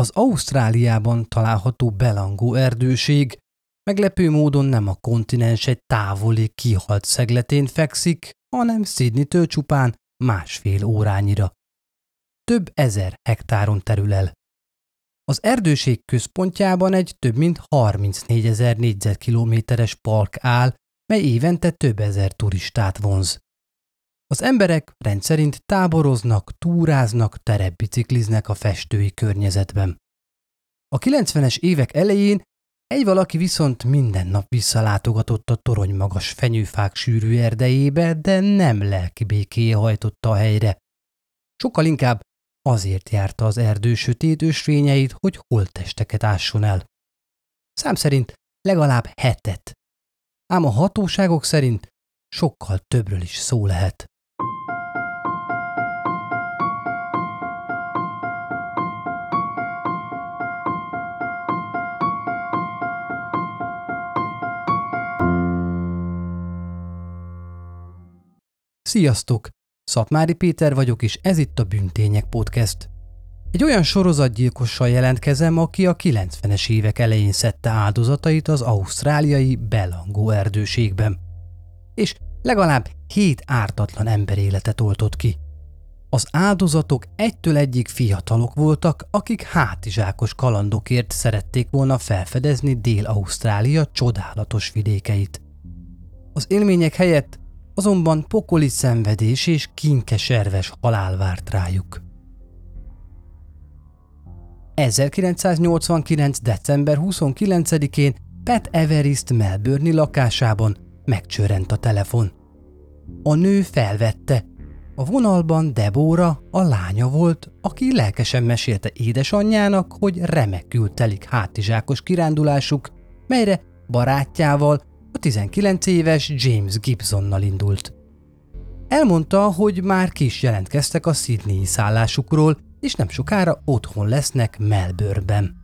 Az Ausztráliában található Belangó erdőség meglepő módon nem a kontinens egy távoli, kihalt szegletén fekszik, hanem Sydney-től csupán másfél órányira. Több ezer hektáron terül el. Az erdőség központjában egy több mint 34 ezer négyzetkilométeres park áll, mely évente több ezer turistát vonz. Az emberek rendszerint táboroznak, túráznak, terepbicikliznek a festői környezetben. A 90-es évek elején egy valaki viszont minden nap visszalátogatott a torony magas fenyőfák sűrű erdejébe, de nem lelki béké hajtotta a helyre. Sokkal inkább azért járta az erdő sötét ösvényeit, hogy holttesteket ásson el. Szám szerint legalább hetet. Ám a hatóságok szerint sokkal többről is szó lehet. Sziasztok! Szatmári Péter vagyok, és ez itt a Bűntények Podcast. Egy olyan sorozatgyilkossal jelentkezem, aki a 90-es évek elején szedte áldozatait az ausztráliai Belangó erdőségben. És legalább hét ártatlan ember életet oltott ki. Az áldozatok egytől egyik fiatalok voltak, akik hátizsákos kalandokért szerették volna felfedezni Dél-Ausztrália csodálatos vidékeit. Az élmények helyett azonban pokoli szenvedés és kinkeserves halál várt rájuk. 1989. december 29-én Pat Everest Melbourne lakásában megcsörrent a telefon. A nő felvette. A vonalban Debora, a lánya volt, aki lelkesen mesélte édesanyjának, hogy remekül telik hátizsákos kirándulásuk, melyre barátjával, a 19 éves James Gibsonnal indult. Elmondta, hogy már kis jelentkeztek a Sydney szállásukról, és nem sokára otthon lesznek Melbourneben.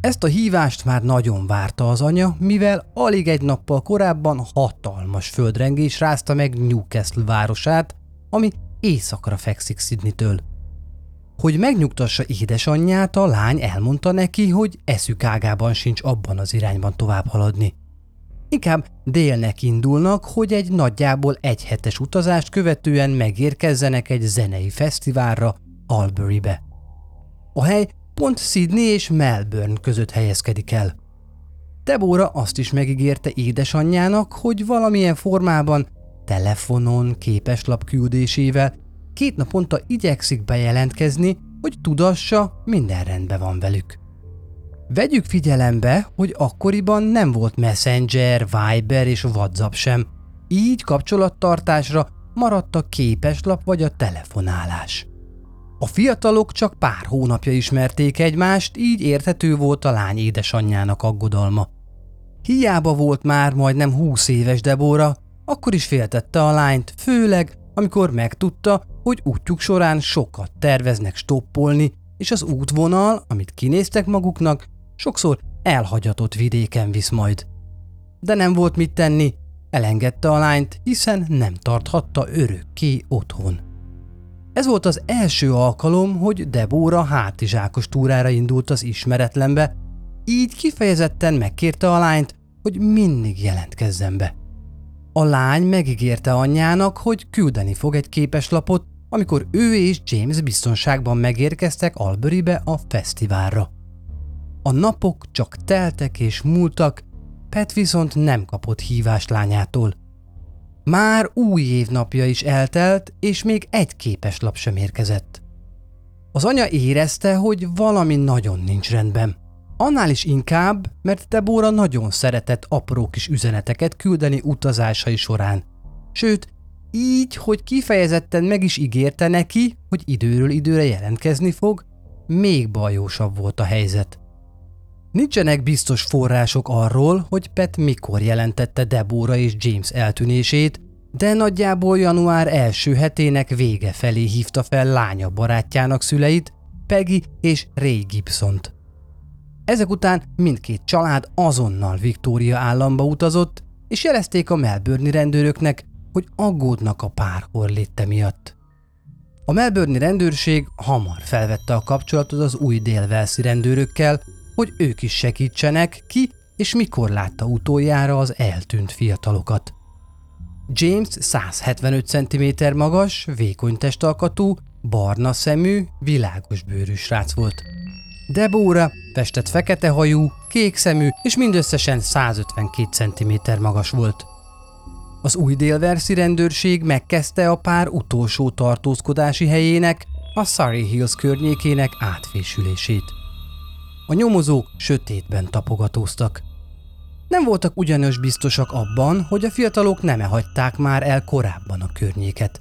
Ezt a hívást már nagyon várta az anya, mivel alig egy nappal korábban hatalmas földrengés rázta meg Newcastle városát, ami északra fekszik Sydney-től. Hogy megnyugtassa édesanyját, a lány elmondta neki, hogy eszük ágában sincs abban az irányban tovább haladni. Inkább délnek indulnak, hogy egy nagyjából egy hetes utazást követően megérkezzenek egy zenei fesztiválra Albury-be. A hely pont Sydney és Melbourne között helyezkedik el. Debora azt is megígérte édesanyjának, hogy valamilyen formában, telefonon, képeslap küldésével két naponta igyekszik bejelentkezni, hogy tudassa, minden rendben van velük. Vegyük figyelembe, hogy akkoriban nem volt Messenger, Viber és WhatsApp sem, így kapcsolattartásra maradt a képeslap vagy a telefonálás. A fiatalok csak pár hónapja ismerték egymást, így érthető volt a lány édesanyjának aggodalma. Hiába volt már majdnem 20 éves Debora, akkor is féltette a lányt, főleg amikor megtudta, hogy útjuk során sokat terveznek stoppolni, és az útvonal, amit kinéztek maguknak, sokszor elhagyatott vidéken visz majd. De nem volt mit tenni, elengedte a lányt, hiszen nem tarthatta örökké otthon. Ez volt az első alkalom, hogy Debóra hátizsákos túrára indult az ismeretlenbe, így kifejezetten megkérte a lányt, hogy mindig jelentkezzen be. A lány megígérte anyjának, hogy küldeni fog egy képeslapot, amikor ő és James biztonságban megérkeztek Alburybe a fesztiválra. A napok csak teltek és múltak, Pet viszont nem kapott hívást lányától. Már új évnapja is eltelt, és még egy képeslap sem érkezett. Az anya érezte, hogy valami nagyon nincs rendben. Annál is inkább, mert Debora nagyon szeretett apró kis üzeneteket küldeni utazásai során. Sőt, így, hogy kifejezetten meg is ígérte neki, hogy időről időre jelentkezni fog, még bajósabb volt a helyzet. Nincsenek biztos források arról, hogy Pet mikor jelentette Debora és James eltűnését, de nagyjából január első hetének vége felé hívta fel lánya barátjának szüleit, Peggy és Ray Gibsont. Ezek után mindkét család azonnal Victoria államba utazott, és jelezték a Melbourne rendőröknek, hogy aggódnak a pár léte miatt. A Melbourne rendőrség hamar felvette a kapcsolatot az új délvelszi rendőrökkel, hogy ők is segítsenek ki, és mikor látta utoljára az eltűnt fiatalokat. James 175 cm magas, vékony testalkatú, barna szemű, világos bőrű srác volt. Debóra festett fekete hajú, kék szemű és mindösszesen 152 cm magas volt. Az új délverszi rendőrség megkezdte a pár utolsó tartózkodási helyének, a Surrey Hills környékének átfésülését. A nyomozók sötétben tapogatóztak. Nem voltak ugyanaz biztosak abban, hogy a fiatalok nem hagyták már el korábban a környéket.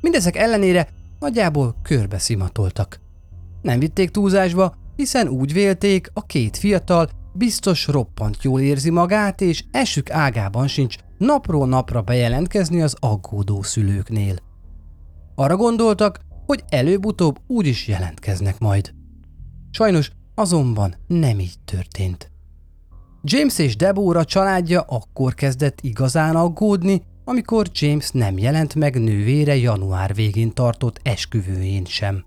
Mindezek ellenére nagyjából körbe szimatoltak. Nem vitték túlzásba, hiszen úgy vélték, a két fiatal biztos roppant jól érzi magát, és esük ágában sincs napról napra bejelentkezni az aggódó szülőknél. Arra gondoltak, hogy előbb-utóbb úgy is jelentkeznek majd. Sajnos azonban nem így történt. James és Deborah családja akkor kezdett igazán aggódni, amikor James nem jelent meg nővére január végén tartott esküvőjén sem.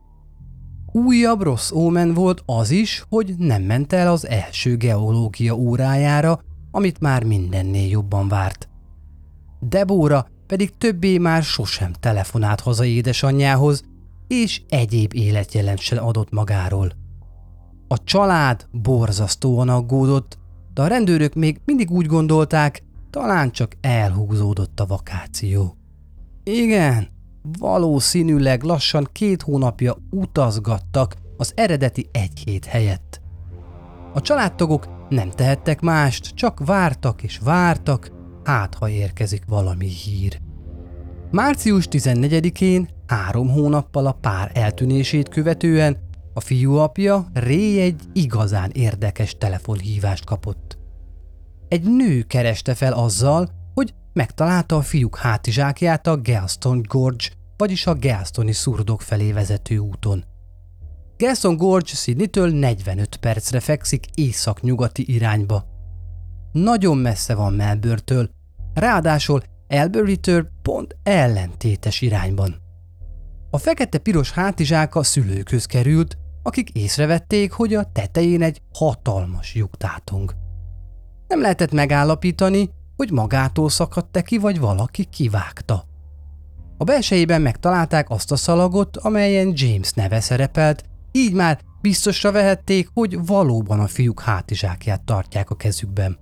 Újabb rossz ómen volt az is, hogy nem ment el az első geológia órájára, amit már mindennél jobban várt. Debóra pedig többé már sosem telefonált haza édesanyjához, és egyéb életjelent sem adott magáról. A család borzasztóan aggódott, de a rendőrök még mindig úgy gondolták, talán csak elhúzódott a vakáció. Igen, valószínűleg lassan két hónapja utazgattak az eredeti egy hét helyett. A családtagok nem tehettek mást, csak vártak és vártak, hát ha érkezik valami hír. Március 14-én, három hónappal a pár eltűnését követően a fiú apja Ré egy igazán érdekes telefonhívást kapott. Egy nő kereste fel azzal, hogy megtalálta a fiúk hátizsákját a Galston Gorge, vagyis a Galstoni szurdok felé vezető úton. Galston Gorge Sydney-től 45 percre fekszik észak-nyugati irányba. Nagyon messze van Melbourne-től, ráadásul Albury-től pont ellentétes irányban. A fekete-piros hátizsáka szülőköz került, akik észrevették, hogy a tetején egy hatalmas lyuk tátong. Nem lehetett megállapítani, hogy magától szakadt-e ki, vagy valaki kivágta. A belsejében megtalálták azt a szalagot, amelyen James neve szerepelt, így már biztosra vehették, hogy valóban a fiúk hátizsákját tartják a kezükben.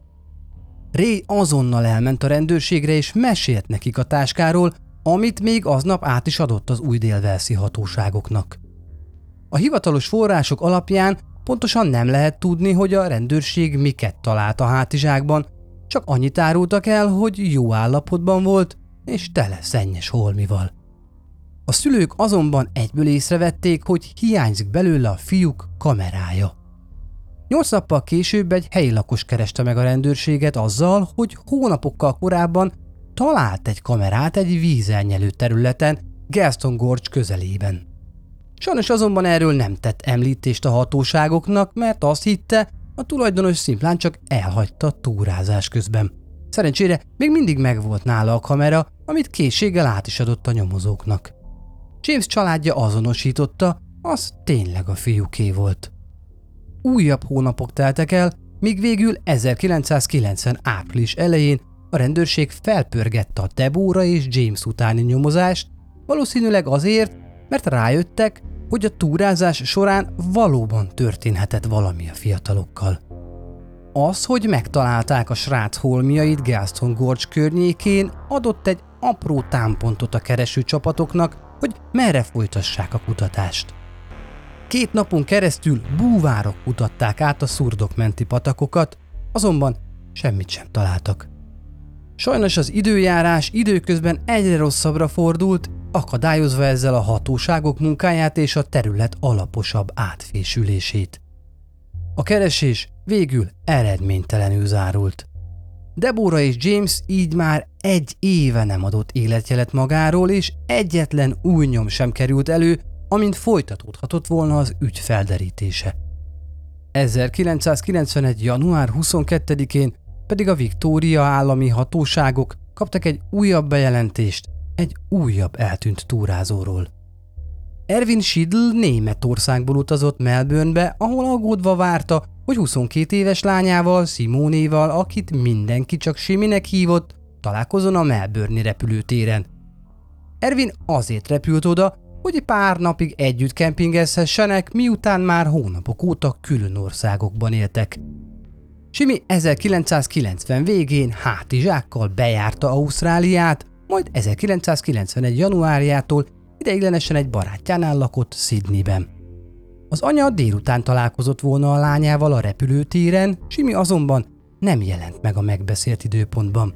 Ray azonnal elment a rendőrségre és mesélt nekik a táskáról, amit még aznap át is adott az új délvelszi hatóságoknak. A hivatalos források alapján pontosan nem lehet tudni, hogy a rendőrség miket talált a hátizsákban, csak annyit árultak el, hogy jó állapotban volt, és tele szennyes holmival. A szülők azonban egyből észrevették, hogy hiányzik belőle a fiúk kamerája. Nyolc nappal később egy helyi lakos kereste meg a rendőrséget azzal, hogy hónapokkal korábban talált egy kamerát egy vízelnyelő területen, Gaston Gorge közelében. Sajnos azonban erről nem tett említést a hatóságoknak, mert azt hitte, a tulajdonos szimplán csak elhagyta a túrázás közben. Szerencsére még mindig megvolt nála a kamera, amit készséggel át is adott a nyomozóknak. James családja azonosította, az tényleg a fiúké volt. Újabb hónapok teltek el, míg végül 1990 április elején a rendőrség felpörgette a Debóra és James utáni nyomozást, valószínűleg azért, mert rájöttek, hogy a túrázás során valóban történhetett valami a fiatalokkal. Az, hogy megtalálták a srác holmiait Gaston Gorge környékén, adott egy apró támpontot a kereső csapatoknak, hogy merre folytassák a kutatást. Két napon keresztül búvárok kutatták át a szurdokmenti patakokat, azonban semmit sem találtak. Sajnos az időjárás időközben egyre rosszabbra fordult, akadályozva ezzel a hatóságok munkáját és a terület alaposabb átfésülését. A keresés végül eredménytelenül zárult. Debora és James így már egy éve nem adott életjelet magáról, és egyetlen új nyom sem került elő, amint folytatódhatott volna az ügy felderítése. 1991. január 22-én pedig a Viktória állami hatóságok kaptak egy újabb bejelentést egy újabb eltűnt túrázóról. Ervin Schiedl Németországból utazott Melbournebe, ahol aggódva várta, hogy 22 éves lányával, Simónéval, akit mindenki csak Siminek hívott, találkozon a Melbourne repülőtéren. Ervin azért repült oda, hogy pár napig együtt kempingezhessenek, miután már hónapok óta külön országokban éltek. Simi 1990 végén hátizsákkal bejárta Ausztráliát, majd 1991. januárjától ideiglenesen egy barátjánál lakott Sydneyben. Az anya délután találkozott volna a lányával a repülőtéren, Simi azonban nem jelent meg a megbeszélt időpontban.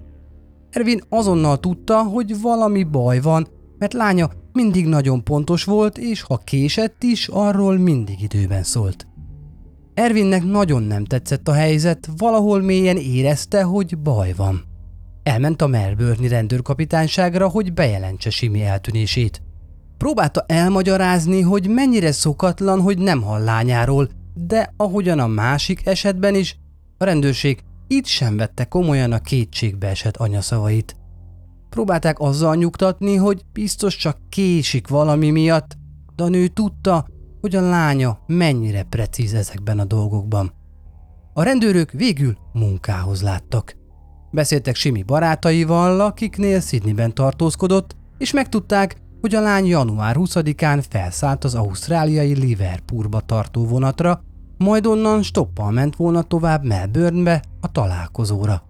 Ervin azonnal tudta, hogy valami baj van, mert lánya mindig nagyon pontos volt, és ha késett is, arról mindig időben szólt. Ervinnek nagyon nem tetszett a helyzet, valahol mélyen érezte, hogy baj van. Elment a Melbourne rendőrkapitányságra, hogy bejelentse Simi eltűnését. Próbálta elmagyarázni, hogy mennyire szokatlan, hogy nem hall lányáról, de ahogyan a másik esetben is, a rendőrség itt sem vette komolyan a kétségbe esett anyaszavait. Próbálták azzal nyugtatni, hogy biztos csak késik valami miatt, de a nő tudta, hogy a lánya mennyire precíz ezekben a dolgokban. A rendőrök végül munkához láttak. Beszéltek Simi barátaival, akiknél Sydneyben tartózkodott, és megtudták, hogy a lány január 20-án felszállt az ausztráliai Liverpoolba tartó vonatra, majd onnan stoppal ment volna tovább Melbournebe a találkozóra.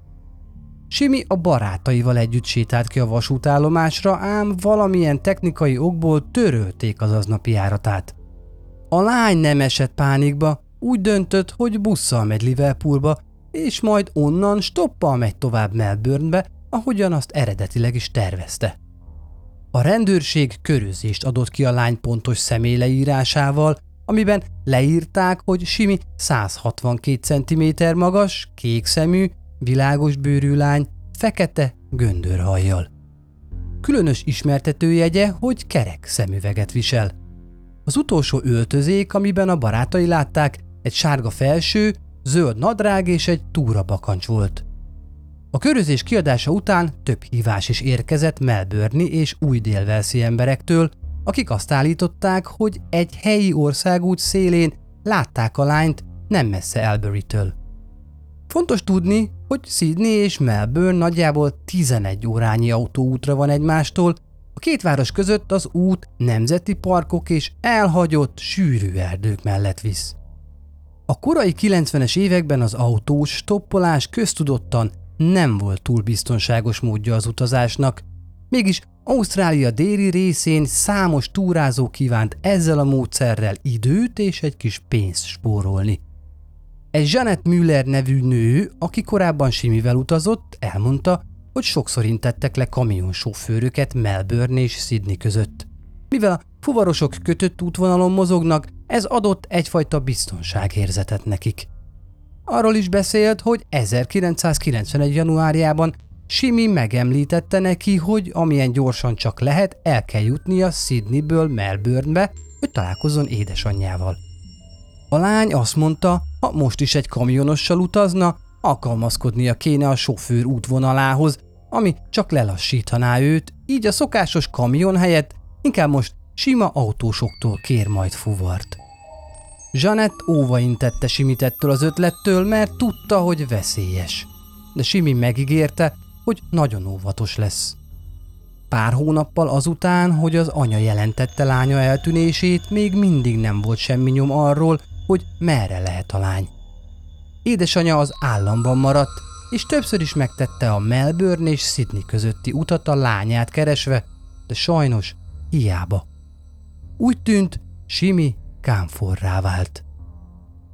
Simi a barátaival együtt sétált ki a vasútállomásra, ám valamilyen technikai okból törölték az aznapi járatát. A lány nem esett pánikba, úgy döntött, hogy busszal megy Liverpoolba, és majd onnan stoppal megy tovább Melbournebe, ahogyan azt eredetileg is tervezte. A rendőrség körözést adott ki a lány pontos személyleírásával, amiben leírták, hogy Simi 162 cm magas, kék szemű, világos bőrű lány, fekete göndörhajjal. Különös ismertetőjegye, hogy kerek szemüveget visel. Az utolsó öltözék, amiben a barátai látták, egy sárga felső, zöld nadrág és egy túrabakancs volt. A körözés kiadása után több hívás is érkezett Melbourne és új délvelszi emberektől, akik azt állították, hogy egy helyi országút szélén látták a lányt nem messze Albury-től. Fontos tudni, hogy Sydney és Melbourne nagyjából 11 órányi autóútra van egymástól, a két város között az út nemzeti parkok és elhagyott, sűrű erdők mellett visz. A korai 90-es években az autós stoppolás köztudottan nem volt túl biztonságos módja az utazásnak, mégis Ausztrália déli részén számos túrázó kívánt ezzel a módszerrel időt és egy kis pénzt spórolni. Egy Janet Müller nevű nő, aki korábban Simivel utazott, elmondta, hogy sokszor intettek le kamionsofőröket Melbourne és Sydney között. Mivel a fuvarosok kötött útvonalon mozognak, ez adott egyfajta biztonságérzetet nekik. Arról is beszélt, hogy 1991. januárjában Simi megemlítette neki, hogy amilyen gyorsan csak lehet, el kell jutnia Sydneyből Melbournebe, hogy találkozzon édesanyjával. A lány azt mondta, ha most is egy kamionossal utazna, alkalmazkodnia kéne a sofőr útvonalához, ami csak lelassítaná őt, így a szokásos kamion helyett inkább most sima autósoktól kér majd fuvart. Janet óva intette Simit ettől az ötlettől, mert tudta, hogy veszélyes. De Simi megígérte, hogy nagyon óvatos lesz. Pár hónappal azután, hogy az anya jelentette lánya eltűnését, még mindig nem volt semmi nyom arról, hogy merre lehet a lány. Édesanyja az államban maradt, és többször is megtette a Melbourne és Sydney közötti utat a lányát keresve, de sajnos hiába. Úgy tűnt, Simi kámforrá vált.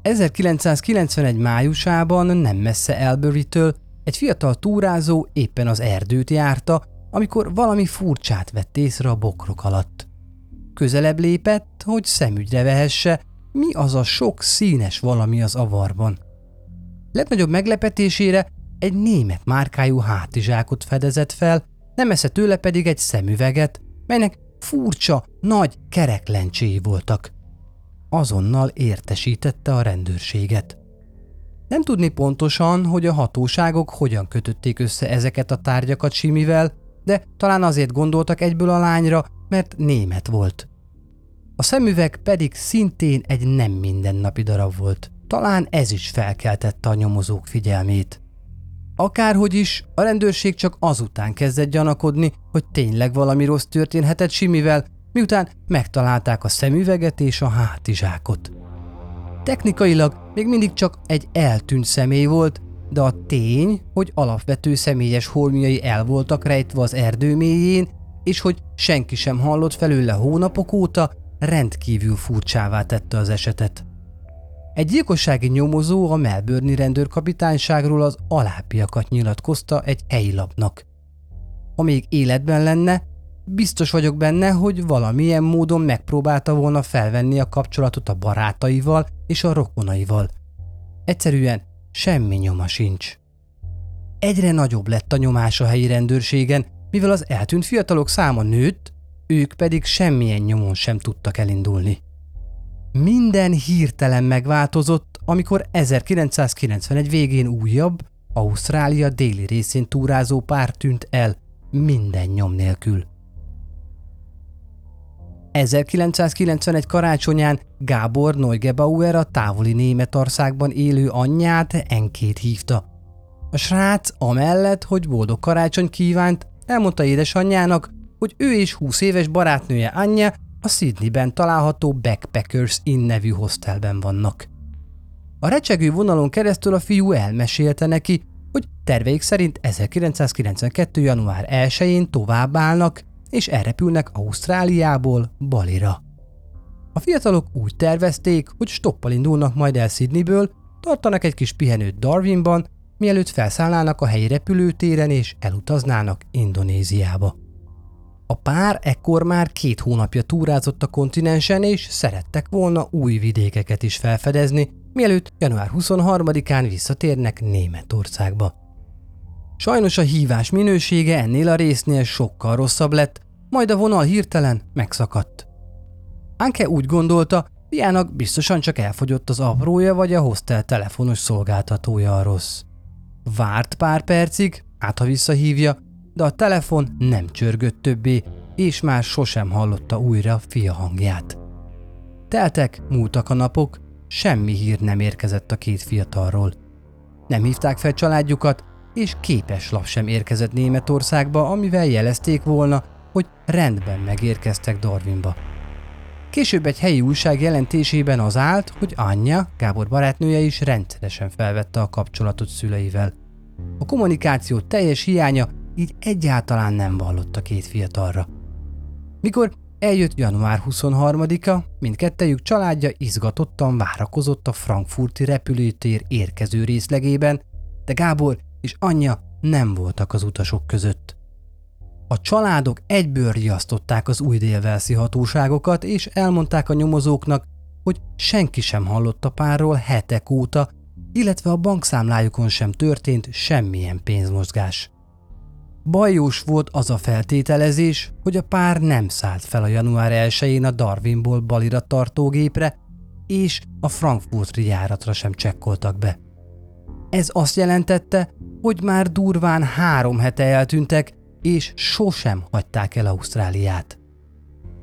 1991 májusában nem messze Albury-től egy fiatal túrázó éppen az erdőt járta, amikor valami furcsát vett észre a bokrok alatt. Közelebb lépett, hogy szemügyre vehesse, mi az a sok színes valami az avarban. Legnagyobb meglepetésére egy német márkájú hátizsákot fedezett fel, nem messze tőle pedig egy szemüveget, melynek furcsa, nagy kereklencséi voltak. Azonnal értesítette a rendőrséget. Nem tudni pontosan, hogy a hatóságok hogyan kötötték össze ezeket a tárgyakat Simivel, de talán azért gondoltak egyből a lányra, mert német volt. A szemüveg pedig szintén egy nem mindennapi darab volt. Talán ez is felkeltette a nyomozók figyelmét. Akárhogy is, a rendőrség csak azután kezdett gyanakodni, hogy tényleg valami rossz történhetett Simivel, miután megtalálták a szemüveget és a hátizsákot. Technikailag még mindig csak egy eltűnt személy volt, de a tény, hogy alapvető személyes holmiai el voltak rejtve az erdő mélyén, és hogy senki sem hallott felőle hónapok óta, rendkívül furcsává tette az esetet. Egy gyilkossági nyomozó a Melbourne rendőrkapitányságról az alábbiakat nyilatkozta egy helyi lapnak. Ha még életben lenne, biztos vagyok benne, hogy valamilyen módon megpróbálta volna felvenni a kapcsolatot a barátaival és a rokonaival. Egyszerűen semmi nyoma sincs. Egyre nagyobb lett a nyomás a helyi rendőrségen, mivel az eltűnt fiatalok száma nőtt, ők pedig semmilyen nyomon sem tudtak elindulni. Minden hirtelen megváltozott, amikor 1991 végén újabb, Ausztrália déli részén túrázó pár tűnt el, minden nyom nélkül. 1991 karácsonyán Gábor Neugebauer a távoli Németországban élő anyját Enkét hívta. A srác amellett, hogy boldog karácsony kívánt, elmondta édesanyjának, hogy ő és 20 éves barátnője anyja a Sydneyben található Backpackers Inn nevű hostelben vannak. A recsegő vonalon keresztül a fiú elmesélte neki, hogy terveik szerint 1992. január 1-én továbbállnak, és elrepülnek Ausztráliából Balira. A fiatalok úgy tervezték, hogy stoppal indulnak majd el Sydneyből, tartanak egy kis pihenőt Darwinban, mielőtt felszállnának a helyi repülőtéren és elutaznának Indonéziába. A pár ekkor már két hónapja túrázott a kontinensen, és szerettek volna új vidékeket is felfedezni, mielőtt január 23-án visszatérnek Németországba. Sajnos a hívás minősége ennél a résznél sokkal rosszabb lett, majd a vonal hirtelen megszakadt. Anke úgy gondolta, Piának biztosan csak elfogyott az aprója vagy a hostel telefonos szolgáltatója a rossz. Várt pár percig, át ha visszahívja, de a telefon nem csörgött többé, és már sosem hallotta újra fia hangját. Teltek, múltak a napok, semmi hír nem érkezett a két fiatalról. Nem hívták fel családjukat, és képes lap sem érkezett Németországba, amivel jelezték volna, hogy rendben megérkeztek Darwinba. Később egy helyi újság jelentésében az állt, hogy anyja, Gábor barátnője is rendszeresen felvette a kapcsolatot szüleivel. A kommunikáció teljes hiánya így egyáltalán nem vallott a két fiatalra. Mikor eljött január 23-a, mindkettejük családja izgatottan várakozott a frankfurti repülőtér érkező részlegében, de Gábor és anyja nem voltak az utasok között. A családok egyből riasztották az új délvelszi hatóságokat, és elmondták a nyomozóknak, hogy senki sem hallott a párról hetek óta, illetve a bankszámlájukon sem történt semmilyen pénzmozgás. Bajós volt az a feltételezés, hogy a pár nem szállt fel a január 1-én a Darwinból Balira tartógépre, és a Frankfurtri járatra sem csekkoltak be. Ez azt jelentette, hogy már durván három hete eltűntek, és sosem hagyták el Ausztráliát.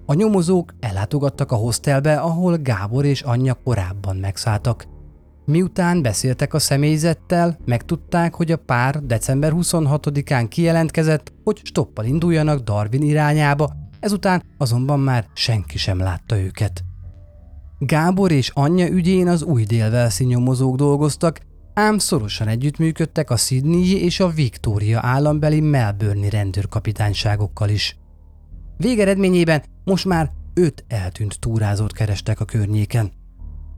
A nyomozók ellátogattak a hostelbe, ahol Gábor és anyja korábban megszálltak. Miután beszéltek a személyzettel, megtudták, hogy a pár december 26-án kijelentkezett, hogy stoppal induljanak Darwin irányába, ezután azonban már senki sem látta őket. Gábor és anyja ügyén az új délvelszi nyomozók dolgoztak, ám szorosan együttműködtek a Sydney és a Victoria állambeli Melbourne rendőrkapitányságokkal is. Végeredményében most már öt eltűnt túrázót kerestek a környéken.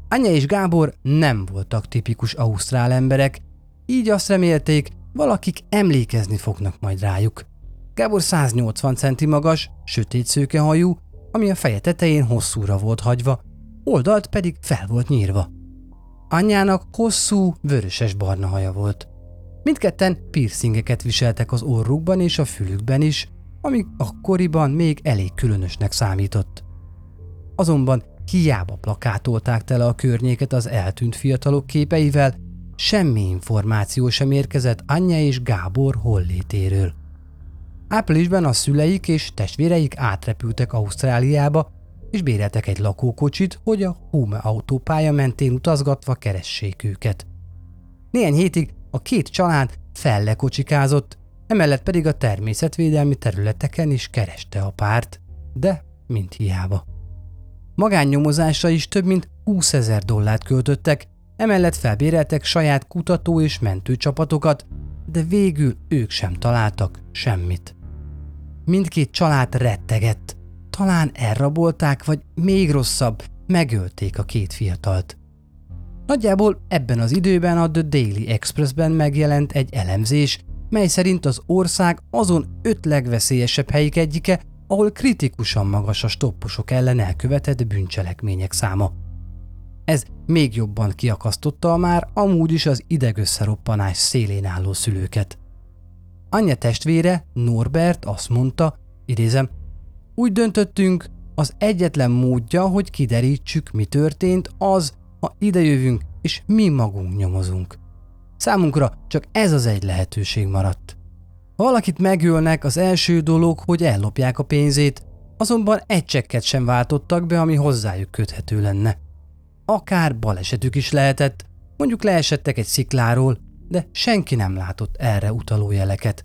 Anya és Gábor nem voltak tipikus ausztrál emberek, így azt remélték, valakik emlékezni fognak majd rájuk. Gábor 180 centi magas, sötét szőke hajú, ami a feje tetején hosszúra volt hagyva, oldalt pedig fel volt nyírva. Anyjának hosszú, vöröses barna haja volt. Mindketten piercingeket viseltek az orrukban és a fülükben is, ami akkoriban még elég különösnek számított. Azonban hiába plakátolták tele a környéket az eltűnt fiatalok képeivel, semmi információ sem érkezett anyja és Gábor hollétéről. Áprilisban a szüleik és testvéreik átrepültek Ausztráliába, és béreltek egy lakókocsit, hogy a Hume autópálya mentén utazgatva keressék őket. Néhány hétig a két család fellekocsikázott, emellett pedig a természetvédelmi területeken is kereste a párt, de mint hiába. Magánnyomozásra is több mint 20 ezer dollárt költöttek, emellett felbéreltek saját kutató és mentőcsapatokat, de végül ők sem találtak semmit. Mindkét család rettegett. Talán elrabolták, vagy még rosszabb, megölték a két fiatalt. Nagyjából ebben az időben a The Daily Expressben megjelent egy elemzés, mely szerint az ország azon öt legveszélyesebb helyik egyike, ahol kritikusan magas a stopposok ellen elkövetett bűncselekmények száma. Ez még jobban kiakasztotta a már amúgy is az idegösszeroppanás szélén álló szülőket. Anyja testvére, Norbert azt mondta, idézem, úgy döntöttünk, az egyetlen módja, hogy kiderítsük, mi történt, az, ha idejövünk, és mi magunk nyomozunk. Számunkra csak ez az egy lehetőség maradt. Ha valakit megölnek, az első dolog, hogy ellopják a pénzét, azonban egy csekket sem váltottak be, ami hozzájuk köthető lenne. Akár balesetük is lehetett, mondjuk leesettek egy szikláról, de senki nem látott erre utaló jeleket.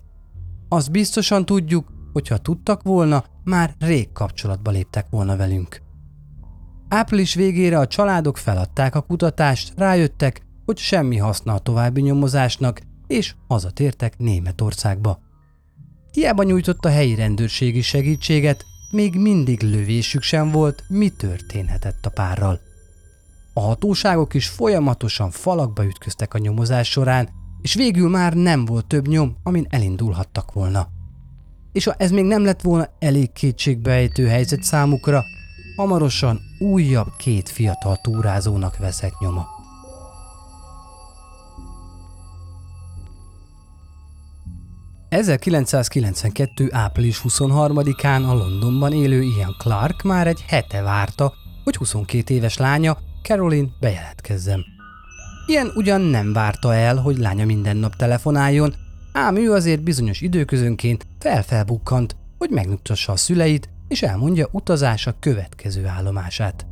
Azt biztosan tudjuk, hogy ha tudtak volna, már rég kapcsolatba léptek volna velünk. Április végére a családok feladták a kutatást, rájöttek, hogy semmi haszna a további nyomozásnak, és hazatértek Németországba. Hiába nyújtott a helyi rendőrségi segítséget, még mindig lövésük sem volt, mi történhetett a párral. A hatóságok is folyamatosan falakba ütköztek a nyomozás során, és végül már nem volt több nyom, amin elindulhattak volna. És ha ez még nem lett volna elég kétségbejtő helyzet számukra, hamarosan újabb két fiatal túrázónak veszett nyoma. ...1992. április 23-án a Londonban élő Ian Clark már egy hete várta, hogy 22 éves lánya Caroline bejelentkezzem. Ilyen ugyan nem várta el, hogy lánya minden nap telefonáljon, ám ő azért bizonyos időközönként felfelbukkant, hogy megnyugtassa a szüleit, és elmondja utazása következő állomását.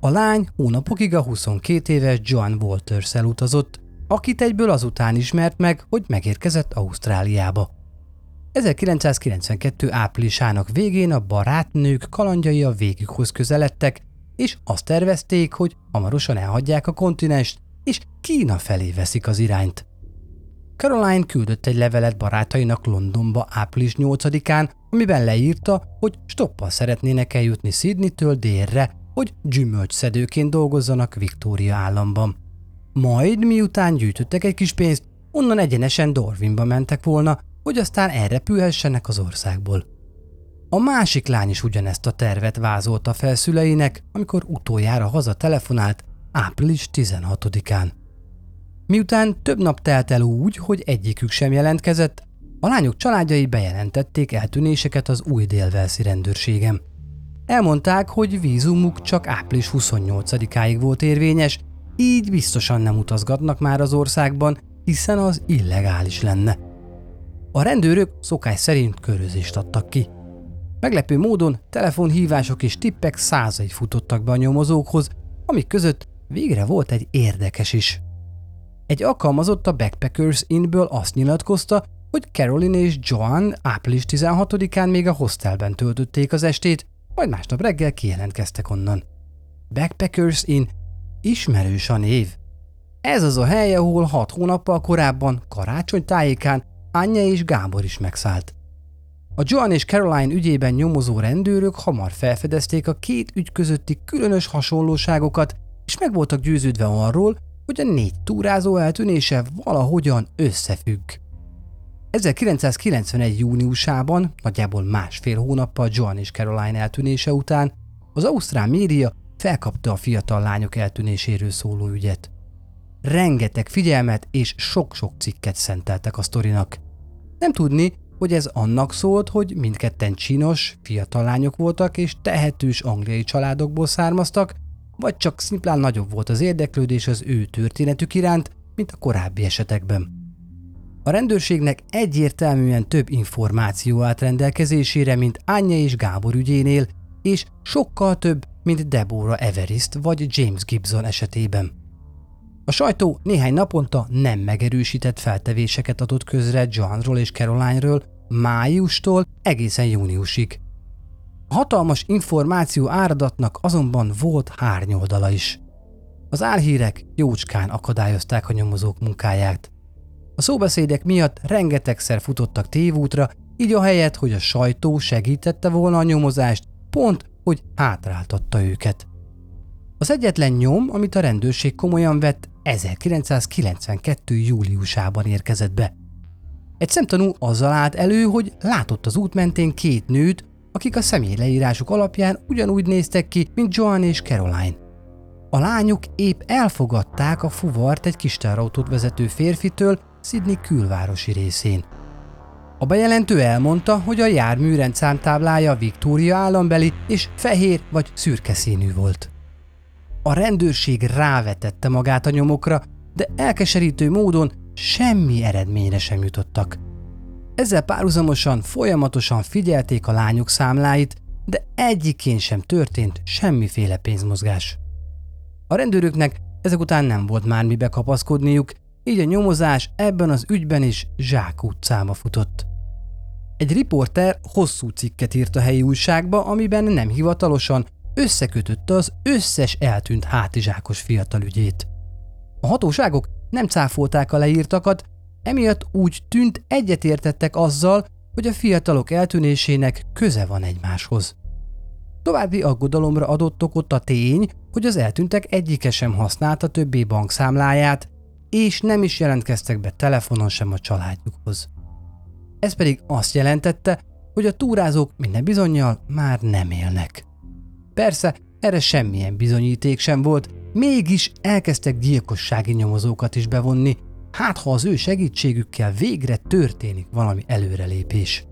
A lány hónapokig a 22 éves John Walters utazott, akit egyből azután ismert meg, hogy megérkezett Ausztráliába. 1992. áprilisának végén a barátnők kalandjai a végükhoz közeledtek, és azt tervezték, hogy hamarosan elhagyják a kontinenst, és Kína felé veszik az irányt. Caroline küldött egy levelet barátainak Londonba április 8-án, amiben leírta, hogy stoppal szeretnének eljutni Sydney-től délre, hogy gyümölcsszedőként dolgozzanak Victoria államban. Majd, miután gyűjtöttek egy kis pénzt, onnan egyenesen Dorvinba mentek volna, hogy aztán elrepülhessenek az országból. A másik lány is ugyanezt a tervet vázolta fel szüleinek, amikor utoljára haza telefonált április 16-án. Miután több nap telt el úgy, hogy egyikük sem jelentkezett, a lányok családjai bejelentették eltűnéseket az új délvelszi rendőrségem. Elmondták, hogy vízumuk csak április 28-áig volt érvényes, így biztosan nem utazgatnak már az országban, hiszen az illegális lenne. A rendőrök szokás szerint körözést adtak ki. Meglepő módon telefonhívások és tippek százai futottak be a nyomozókhoz, amik között végre volt egy érdekes is. Egy alkalmazott a Backpackers Innből azt nyilatkozta, hogy Caroline és Joan április 16-án még a hostelben töltötték az estét, majd másnap reggel kijelentkeztek onnan. Backpackers Inn ismerős a név. Ez az a hely, ahol hat hónappal korábban, karácsony tájékán Anya és Gábor is megszállt. A Joan és Caroline ügyében nyomozó rendőrök hamar felfedezték a két ügy közötti különös hasonlóságokat, és meg voltak győződve arról, hogy a négy túrázó eltűnése valahogyan összefügg. 1991. júniusában, nagyjából másfél hónappal Joan és Caroline eltűnése után, az Ausztrál média felkapta a fiatal lányok eltűnéséről szóló ügyet. Rengeteg figyelmet és sok-sok cikket szenteltek a sztorinak. Nem tudni, hogy ez annak szólt, hogy mindketten csinos, fiatal lányok voltak és tehetős angliai családokból származtak, vagy csak szimplán nagyobb volt az érdeklődés az ő történetük iránt, mint a korábbi esetekben. A rendőrségnek egyértelműen több információ állt rendelkezésére, mint Anya és Gábor ügyénél, és sokkal több, mint Deborah Everest vagy James Gibson esetében. A sajtó néhány naponta nem megerősített feltevéseket adott közre Johnról és Caroline-ről májustól egészen júniusig. A hatalmas információ áradatnak azonban volt hárnyoldala is. Az álhírek jócskán akadályozták a nyomozók munkáját. A szóbeszédek miatt rengetegszer futottak tévútra, így a helyet, hogy a sajtó segítette volna a nyomozást, pont, hogy hátráltatta őket. Az egyetlen nyom, amit a rendőrség komolyan vett, 1992. júliusában érkezett be. Egy szemtanú azzal állt elő, hogy látott az út mentén két nőt, akik a személyleírásuk alapján ugyanúgy néztek ki, mint Joan és Caroline. A lányok épp elfogadták a fuvart egy kis vezető férfitől Sydney külvárosi részén. A bejelentő elmondta, hogy a jármű rendszámtáblája Victoria állambeli és fehér vagy szürke színű volt. A rendőrség rávetette magát a nyomokra, de elkeserítő módon semmi eredményre sem jutottak. Ezzel párhuzamosan folyamatosan figyelték a lányok számláit, de egyikén sem történt semmiféle pénzmozgás. A rendőröknek ezek után nem volt már mibe kapaszkodniuk, így a nyomozás ebben az ügyben is Zsák utcába futott. Egy riporter hosszú cikket írt a helyi újságba, amiben nem hivatalosan összekötötte az összes eltűnt hátizsákos fiatal ügyét. A hatóságok nem cáfolták a leírtakat, emiatt úgy tűnt egyetértettek azzal, hogy a fiatalok eltűnésének köze van egymáshoz. További aggodalomra adott okot a tény, hogy az eltűntek egyike sem használta többé bankszámláját, és nem is jelentkeztek be telefonon sem a családjukhoz. Ez pedig azt jelentette, hogy a túrázók minden bizonyal már nem élnek. Persze, erre semmilyen bizonyíték sem volt, mégis elkezdtek gyilkossági nyomozókat is bevonni, hát ha az ő segítségükkel végre történik valami előrelépés.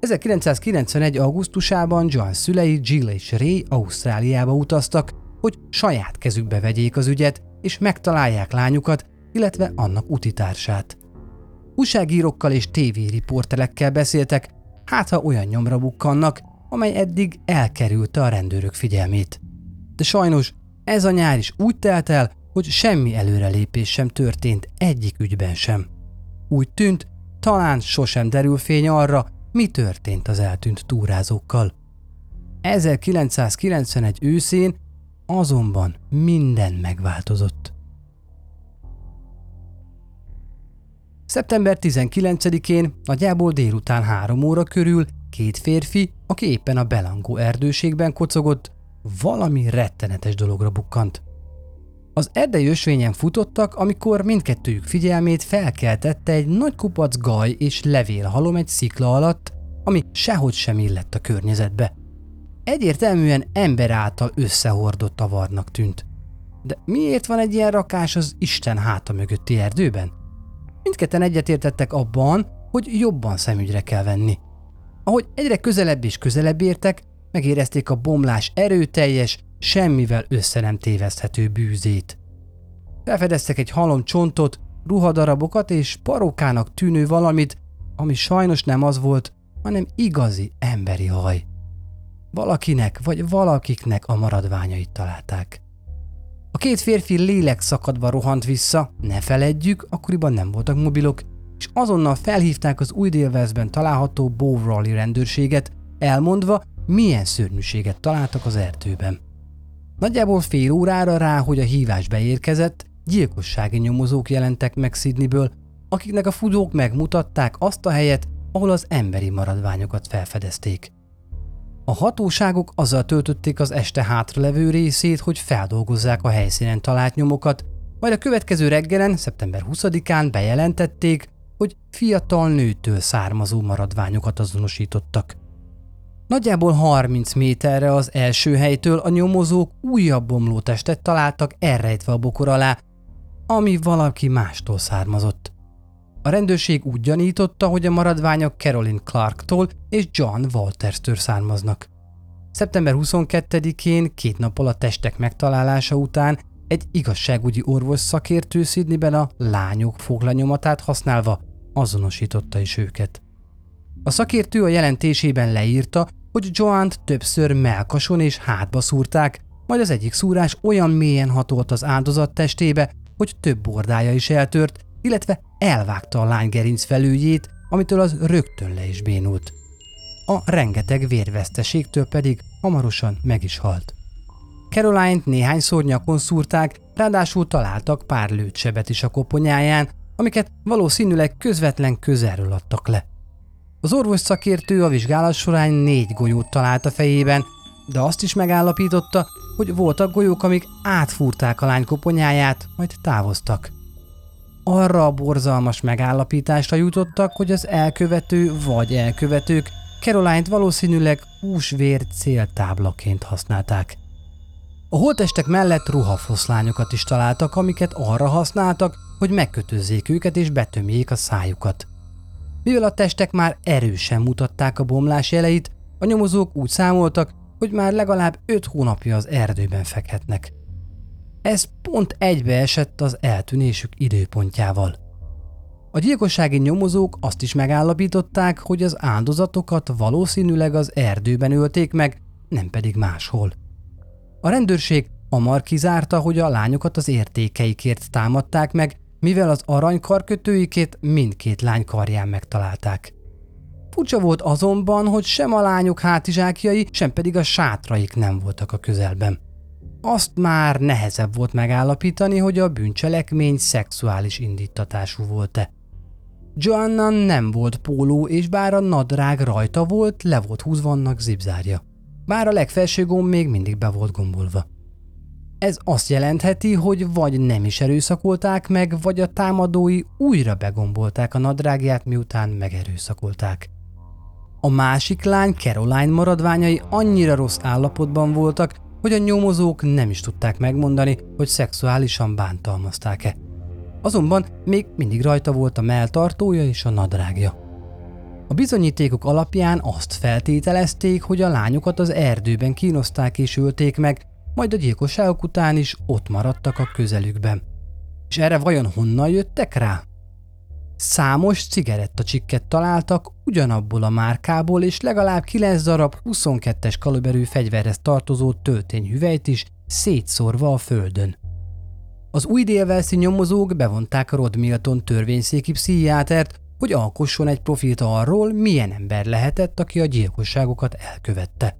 1991. augusztusában John szülei Jill és Ray Ausztráliába utaztak, hogy saját kezükbe vegyék az ügyet, és megtalálják lányukat, illetve annak utitársát. Újságírókkal és tévériporterekkel beszéltek, hát ha olyan nyomra bukkannak, amely eddig elkerülte a rendőrök figyelmét. De sajnos ez a nyár is úgy telt el, hogy semmi előrelépés sem történt egyik ügyben sem. Úgy tűnt, talán sosem derül fény arra, mi történt az eltűnt túrázókkal. 1991 őszén azonban minden megváltozott. Szeptember 19-én, nagyjából délután három óra körül két férfi, aki éppen a Belangó erdőségben kocogott, valami rettenetes dologra bukkant. Az erdei ösvényen futottak, amikor mindkettőjük figyelmét felkeltette egy nagy kupac gaj és levélhalom egy szikla alatt, ami sehogy sem illett a környezetbe. Egyértelműen ember által összehordott avarnak tűnt. De miért van egy ilyen rakás az Isten háta mögötti erdőben? Mindketten egyetértettek abban, hogy jobban szemügyre kell venni. Ahogy egyre közelebb és közelebb értek, megérezték a bomlás erőteljes, semmivel össze nem téveszthető bűzét. Felfedeztek egy halom csontot, ruhadarabokat és parókának tűnő valamit, ami sajnos nem az volt, hanem igazi emberi haj. Valakinek vagy valakiknek a maradványait találták. A két férfi lélek szakadva rohant vissza, ne feledjük, akkoriban nem voltak mobilok, és azonnal felhívták az új délvezben található Bowrally rendőrséget, elmondva, milyen szörnyűséget találtak az erdőben. Nagyjából fél órára rá, hogy a hívás beérkezett, gyilkossági nyomozók jelentek meg Sydneyből, akiknek a futók megmutatták azt a helyet, ahol az emberi maradványokat felfedezték. A hatóságok azzal töltötték az este hátralevő részét, hogy feldolgozzák a helyszínen talált nyomokat, majd a következő reggelen, szeptember 20-án bejelentették, hogy fiatal nőtől származó maradványokat azonosítottak. Nagyjából 30 méterre az első helytől a nyomozók újabb bomlótestet találtak elrejtve a bokor alá, ami valaki mástól származott. A rendőrség úgy gyanította, hogy a maradványok Caroline Clarktól és John Walters-től származnak. Szeptember 22-én, két nappal a testek megtalálása után egy igazságügyi orvos szakértő Sydneyben a lányok foglanyomatát használva azonosította is őket. A szakértő a jelentésében leírta, hogy Joant többször melkason és hátba szúrták, majd az egyik szúrás olyan mélyen hatolt az áldozat testébe, hogy több bordája is eltört, illetve elvágta a lány gerinc felüljét, amitől az rögtön le is bénult. A rengeteg vérveszteségtől pedig hamarosan meg is halt. Caroline-t néhányszor nyakon szúrták, ráadásul találtak pár lőtsebet is a koponyáján, amiket valószínűleg közvetlen közelről adtak le. Az orvos szakértő a vizsgálat során négy golyót talált a fejében, de azt is megállapította, hogy voltak golyók, amik átfúrták a lány koponyáját, majd távoztak. Arra a borzalmas megállapításra jutottak, hogy az elkövető vagy elkövetők Caroline-t valószínűleg húsvér céltáblaként használták. A holtestek mellett ruhafoszlányokat is találtak, amiket arra használtak, hogy megkötözzék őket és betömjék a szájukat. Mivel a testek már erősen mutatták a bomlás jeleit, a nyomozók úgy számoltak, hogy már legalább öt hónapja az erdőben fekhetnek. Ez pont egybeesett az eltűnésük időpontjával. A gyilkossági nyomozók azt is megállapították, hogy az áldozatokat valószínűleg az erdőben ölték meg, nem pedig máshol. A rendőrség hamar kizárta, hogy a lányokat az értékeikért támadták meg, mivel az aranykarkötőikét mindkét lány karján megtalálták. Furcsa volt azonban, hogy sem a lányok hátizsákjai, sem pedig a sátraik nem voltak a közelben. Azt már nehezebb volt megállapítani, hogy a bűncselekmény szexuális indítatású volt-e. Joanna nem volt póló, és bár a nadrág rajta volt, le volt húzva annak zipzárja. Bár a legfelső gomb még mindig be volt gombolva. Ez azt jelentheti, hogy vagy nem is erőszakolták meg, vagy a támadói újra begombolták a nadrágját, miután megerőszakolták. A másik lány Caroline maradványai annyira rossz állapotban voltak, hogy a nyomozók nem is tudták megmondani, hogy szexuálisan bántalmazták-e. Azonban még mindig rajta volt a melltartója és a nadrágja. A bizonyítékok alapján azt feltételezték, hogy a lányokat az erdőben kínozták és ölték meg, majd a gyilkosságok után is ott maradtak a közelükben. És erre vajon honnan jöttek rá? Számos cigarettacsikket találtak ugyanabból a márkából, és legalább 9 darab 22-es kaliberű fegyverhez tartozó töltényhüvelyt is szétszórva a földön. Az új délvelszi nyomozók bevonták Rod Milton törvényszéki pszichiátert, hogy alkosson egy profilt arról, milyen ember lehetett, aki a gyilkosságokat elkövette.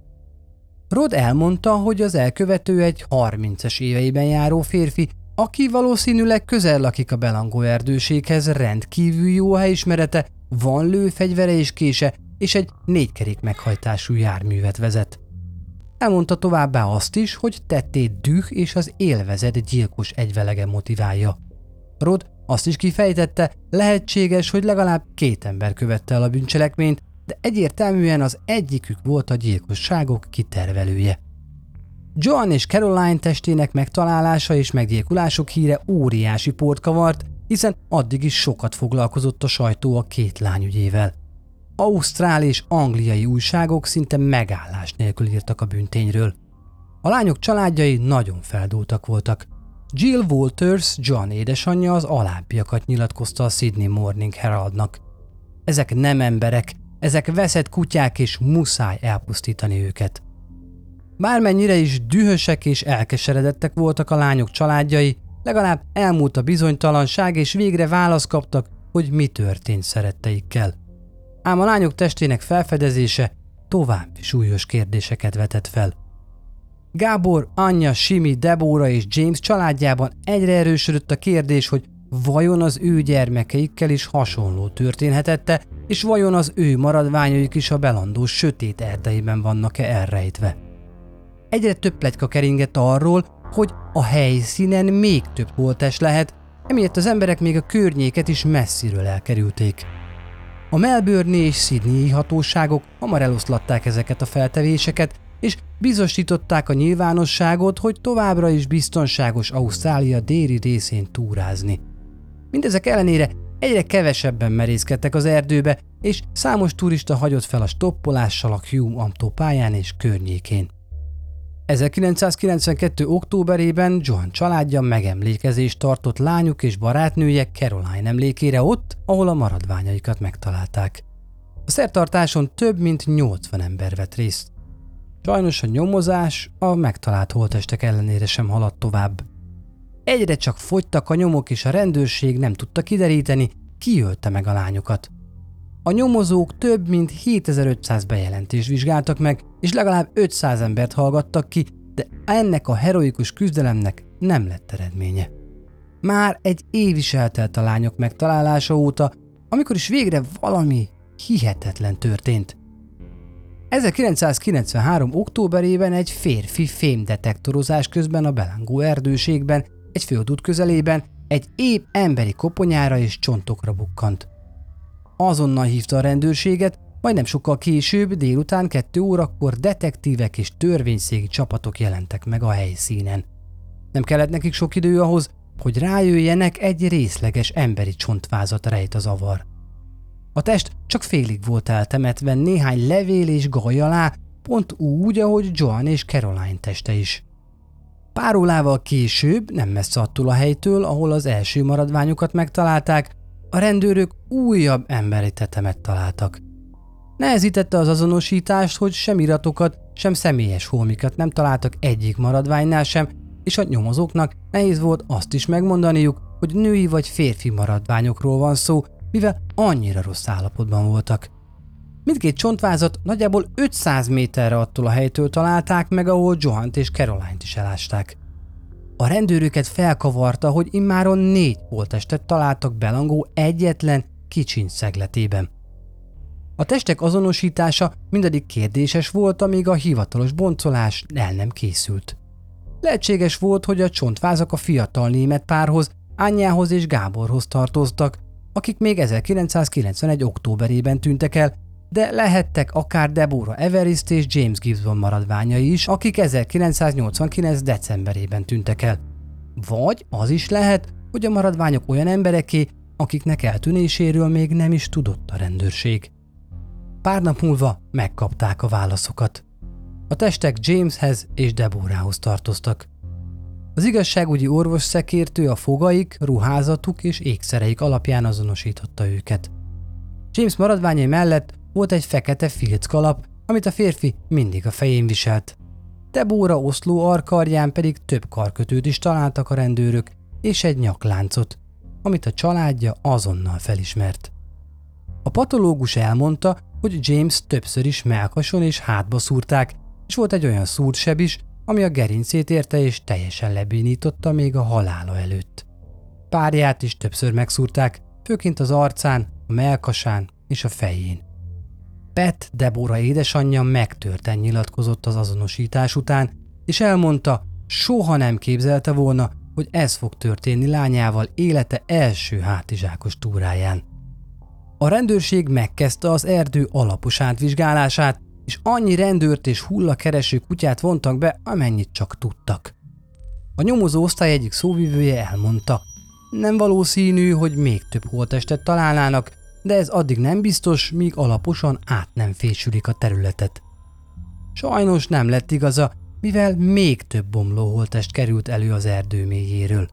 Rod elmondta, hogy az elkövető egy 30-es éveiben járó férfi, aki valószínűleg közel lakik a Belangó erdőséghez, rendkívül jó helyismerete, van lőfegyvere és kése, és egy négykerék meghajtású járművet vezet. Elmondta továbbá azt is, hogy tettét düh és az élvezet gyilkos egyvelege motiválja. Rod azt is kifejtette, lehetséges, hogy legalább két ember követte el a bűncselekményt, de egyértelműen az egyikük volt a gyilkosságok kitervelője. Joan és Caroline testének megtalálása és meggyilkulások híre óriási port kavart, hiszen addig is sokat foglalkozott a sajtó a két lány ügyével. Ausztrál és angliai újságok szinte megállás nélkül írtak a bűntényről. A lányok családjai nagyon feldúltak voltak. Jill Walters, John édesanyja az alábbiakat nyilatkozta a Sydney Morning Heraldnak. Ezek nem emberek, ezek veszett kutyák és muszáj elpusztítani őket. Bármennyire is dühösek és elkeseredettek voltak a lányok családjai, legalább elmúlt a bizonytalanság, és végre választ kaptak, hogy mi történt szeretteikkel. Ám a lányok testének felfedezése további súlyos kérdéseket vetett fel. Gábor, anyja, Simi, Debora és James családjában egyre erősödött a kérdés, hogy vajon az ő gyermekeikkel is hasonló történhetette, és vajon az ő maradványaik is a belandó sötét erdeiben vannak-e elrejtve. Egyre több plegyka keringett arról, hogy a helyszínen még több holtest lehet, emiatt az emberek még a környéket is messziről elkerülték. A Melbourne és Sydney hatóságok hamar eloszlatták ezeket a feltevéseket, és bizosították a nyilvánosságot, hogy továbbra is biztonságos Ausztrália déli részén túrázni. Mindezek ellenére egyre kevesebben merészkedtek az erdőbe, és számos turista hagyott fel a stoppolással a Hume Amtó pályán és környékén. 1992. októberében John családja megemlékezést tartott lányuk és barátnője Caroline emlékére ott, ahol a maradványaikat megtalálták. A szertartáson több mint 80 ember vett részt. Sajnos a nyomozás a megtalált holtestek ellenére sem haladt tovább. Egyre csak fogytak a nyomok, és a rendőrség nem tudta kideríteni, ki ölte meg a lányokat. A nyomozók több mint 7500 bejelentést vizsgáltak meg, és legalább 500 embert hallgattak ki, de ennek a heroikus küzdelemnek nem lett eredménye. Már egy év is eltelt a lányok megtalálása óta, amikor is végre valami hihetetlen történt. 1993. októberében egy férfi fémdetektorozás közben a Belángó erdőségben, egy főút közelében egy épp emberi koponyára és csontokra bukkant. Azonnal hívta a rendőrséget, majdnem sokkal később, délután 2 órakor detektívek és törvényszégi csapatok jelentek meg a helyszínen. Nem kellett nekik sok idő ahhoz, hogy rájöjjenek egy részleges emberi csontvázat rejt az avar. A test csak félig volt eltemetve néhány levél és gaj alá, pont úgy, ahogy Joan és Caroline teste is. Pár órával később, nem messze attól a helytől, ahol az első maradványokat megtalálták, a rendőrök újabb emberi tetemet találtak. Nehezítette az azonosítást, hogy sem iratokat, sem személyes holmikat nem találtak egyik maradványnál sem, és a nyomozóknak nehéz volt azt is megmondaniuk, hogy női vagy férfi maradványokról van szó, mivel annyira rossz állapotban voltak. Mindkét csontvázat nagyjából 500 méterre attól a helytől találták meg, ahol Johant és Caroline-t is elásták. A rendőröket felkavarta, hogy immáron négy holtestet találtak Belangó egyetlen kicsiny szegletében. A testek azonosítása mindaddig kérdéses volt, amíg a hivatalos boncolás el nem készült. Lehetséges volt, hogy a csontvázak a fiatal német párhoz, Ányához és Gáborhoz tartoztak, akik még 1991. októberében tűntek el, de lehettek akár Deborah Everest és James Gibson maradványai is, akik 1989. decemberében tűntek el. Vagy az is lehet, hogy a maradványok olyan embereké, akiknek eltűnéséről még nem is tudott a rendőrség. Pár nap múlva megkapták a válaszokat. A testek Jameshez és Deborahhoz tartoztak. Az igazságügyi orvos szekértő a fogaik, ruházatuk és ékszereik alapján azonosította őket. James maradványai mellett volt egy fekete filckalap, amit a férfi mindig a fején viselt. Debóra oszló arkarján pedig több karkötőt is találtak a rendőrök, és egy nyakláncot, amit a családja azonnal felismert. A patológus elmondta, hogy James többször is melkason és hátba szúrták, és volt egy olyan szúrseb is, ami a gerincét érte és teljesen lebénította még a halála előtt. Párját is többször megszúrták, főként az arcán, a melkasán és a fején. Pet Debora édesanyja megtörten nyilatkozott az azonosítás után, és elmondta, soha nem képzelte volna, hogy ez fog történni lányával élete első hátizsákos túráján. A rendőrség megkezdte az erdő alapos átvizsgálását, és annyi rendőrt és hullakereső kutyát vontak be, amennyit csak tudtak. A nyomozó osztály egyik szóvivője elmondta, nem valószínű, hogy még több holtestet találnának, de ez addig nem biztos, míg alaposan át nem fésülik a területet. Sajnos nem lett igaza, mivel még több bomló holtest került elő az erdő mélyéről.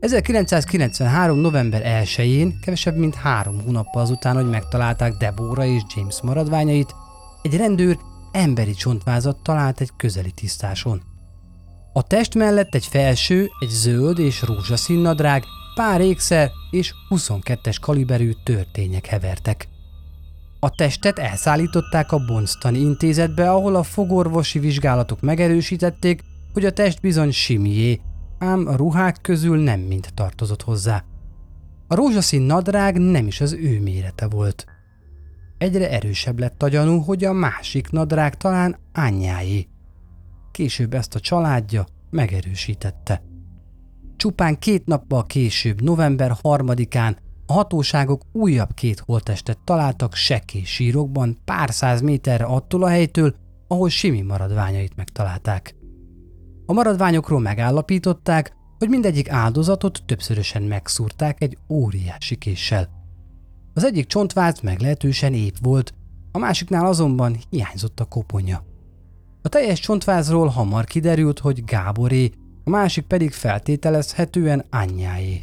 1993. november 1-én, kevesebb mint három hónappal azután, hogy megtalálták Deborah és James maradványait, egy rendőr emberi csontvázat talált egy közeli tisztáson. A test mellett egy felső, egy zöld és rózsaszín nadrág, pár ékszer és 22-es kaliberű törtények hevertek. A testet elszállították a Bonstani intézetbe, ahol a fogorvosi vizsgálatok megerősítették, hogy a test bizony simié, ám a ruhák közül nem mind tartozott hozzá. A rózsaszín nadrág nem is az ő mérete volt. Egyre erősebb lett a gyanú, hogy a másik nadrág talán anyjáé. Később ezt a családja megerősítette. Csupán két nappal később, november 3-án a hatóságok újabb két holtestet találtak sekély sírokban pár száz méterre attól a helytől, ahol Simi maradványait megtalálták. A maradványokról megállapították, hogy mindegyik áldozatot többszörösen megszúrták egy óriási késsel. Az egyik csontváz meglehetősen épp volt, a másiknál azonban hiányzott a koponya. A teljes csontvázról hamar kiderült, hogy Gáboré, a másik pedig feltételezhetően anyjáé.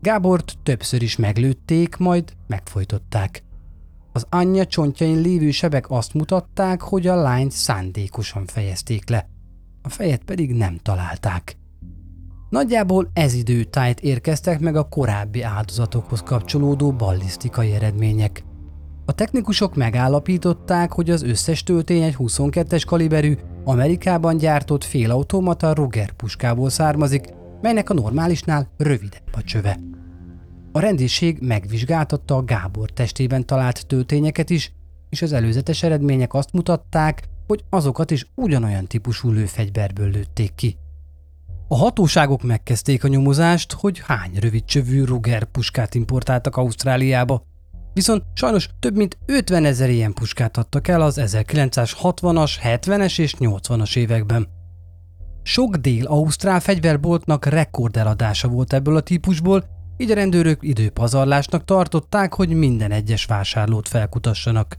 Gábort többször is meglőtték, majd megfojtották. Az anyja csontjain lévő sebek azt mutatták, hogy a lányt szándékosan fejezték le. A fejet pedig nem találták. Nagyjából ez időtájt érkeztek meg a korábbi áldozatokhoz kapcsolódó ballisztikai eredmények. A technikusok megállapították, hogy az összes töltény egy 22-es kaliberű, Amerikában gyártott félautomata Ruger puskából származik, melynek a normálisnál rövidebb a csöve. A rendészség megvizsgáltatta a Gábor testében talált töltényeket is, és az előzetes eredmények azt mutatták, hogy azokat is ugyanolyan típusú lőfegyverből lőtték ki. A hatóságok megkezdték a nyomozást, hogy hány rövidcsövű Ruger puskát importáltak Ausztráliába, viszont sajnos több mint 50 ezer ilyen puskát adtak el az 1960-as, 70-es és 80-as években. Sok dél-ausztrál fegyverboltnak rekordeladása volt ebből a típusból, így a rendőrök időpazarlásnak tartották, hogy minden egyes vásárlót felkutassanak.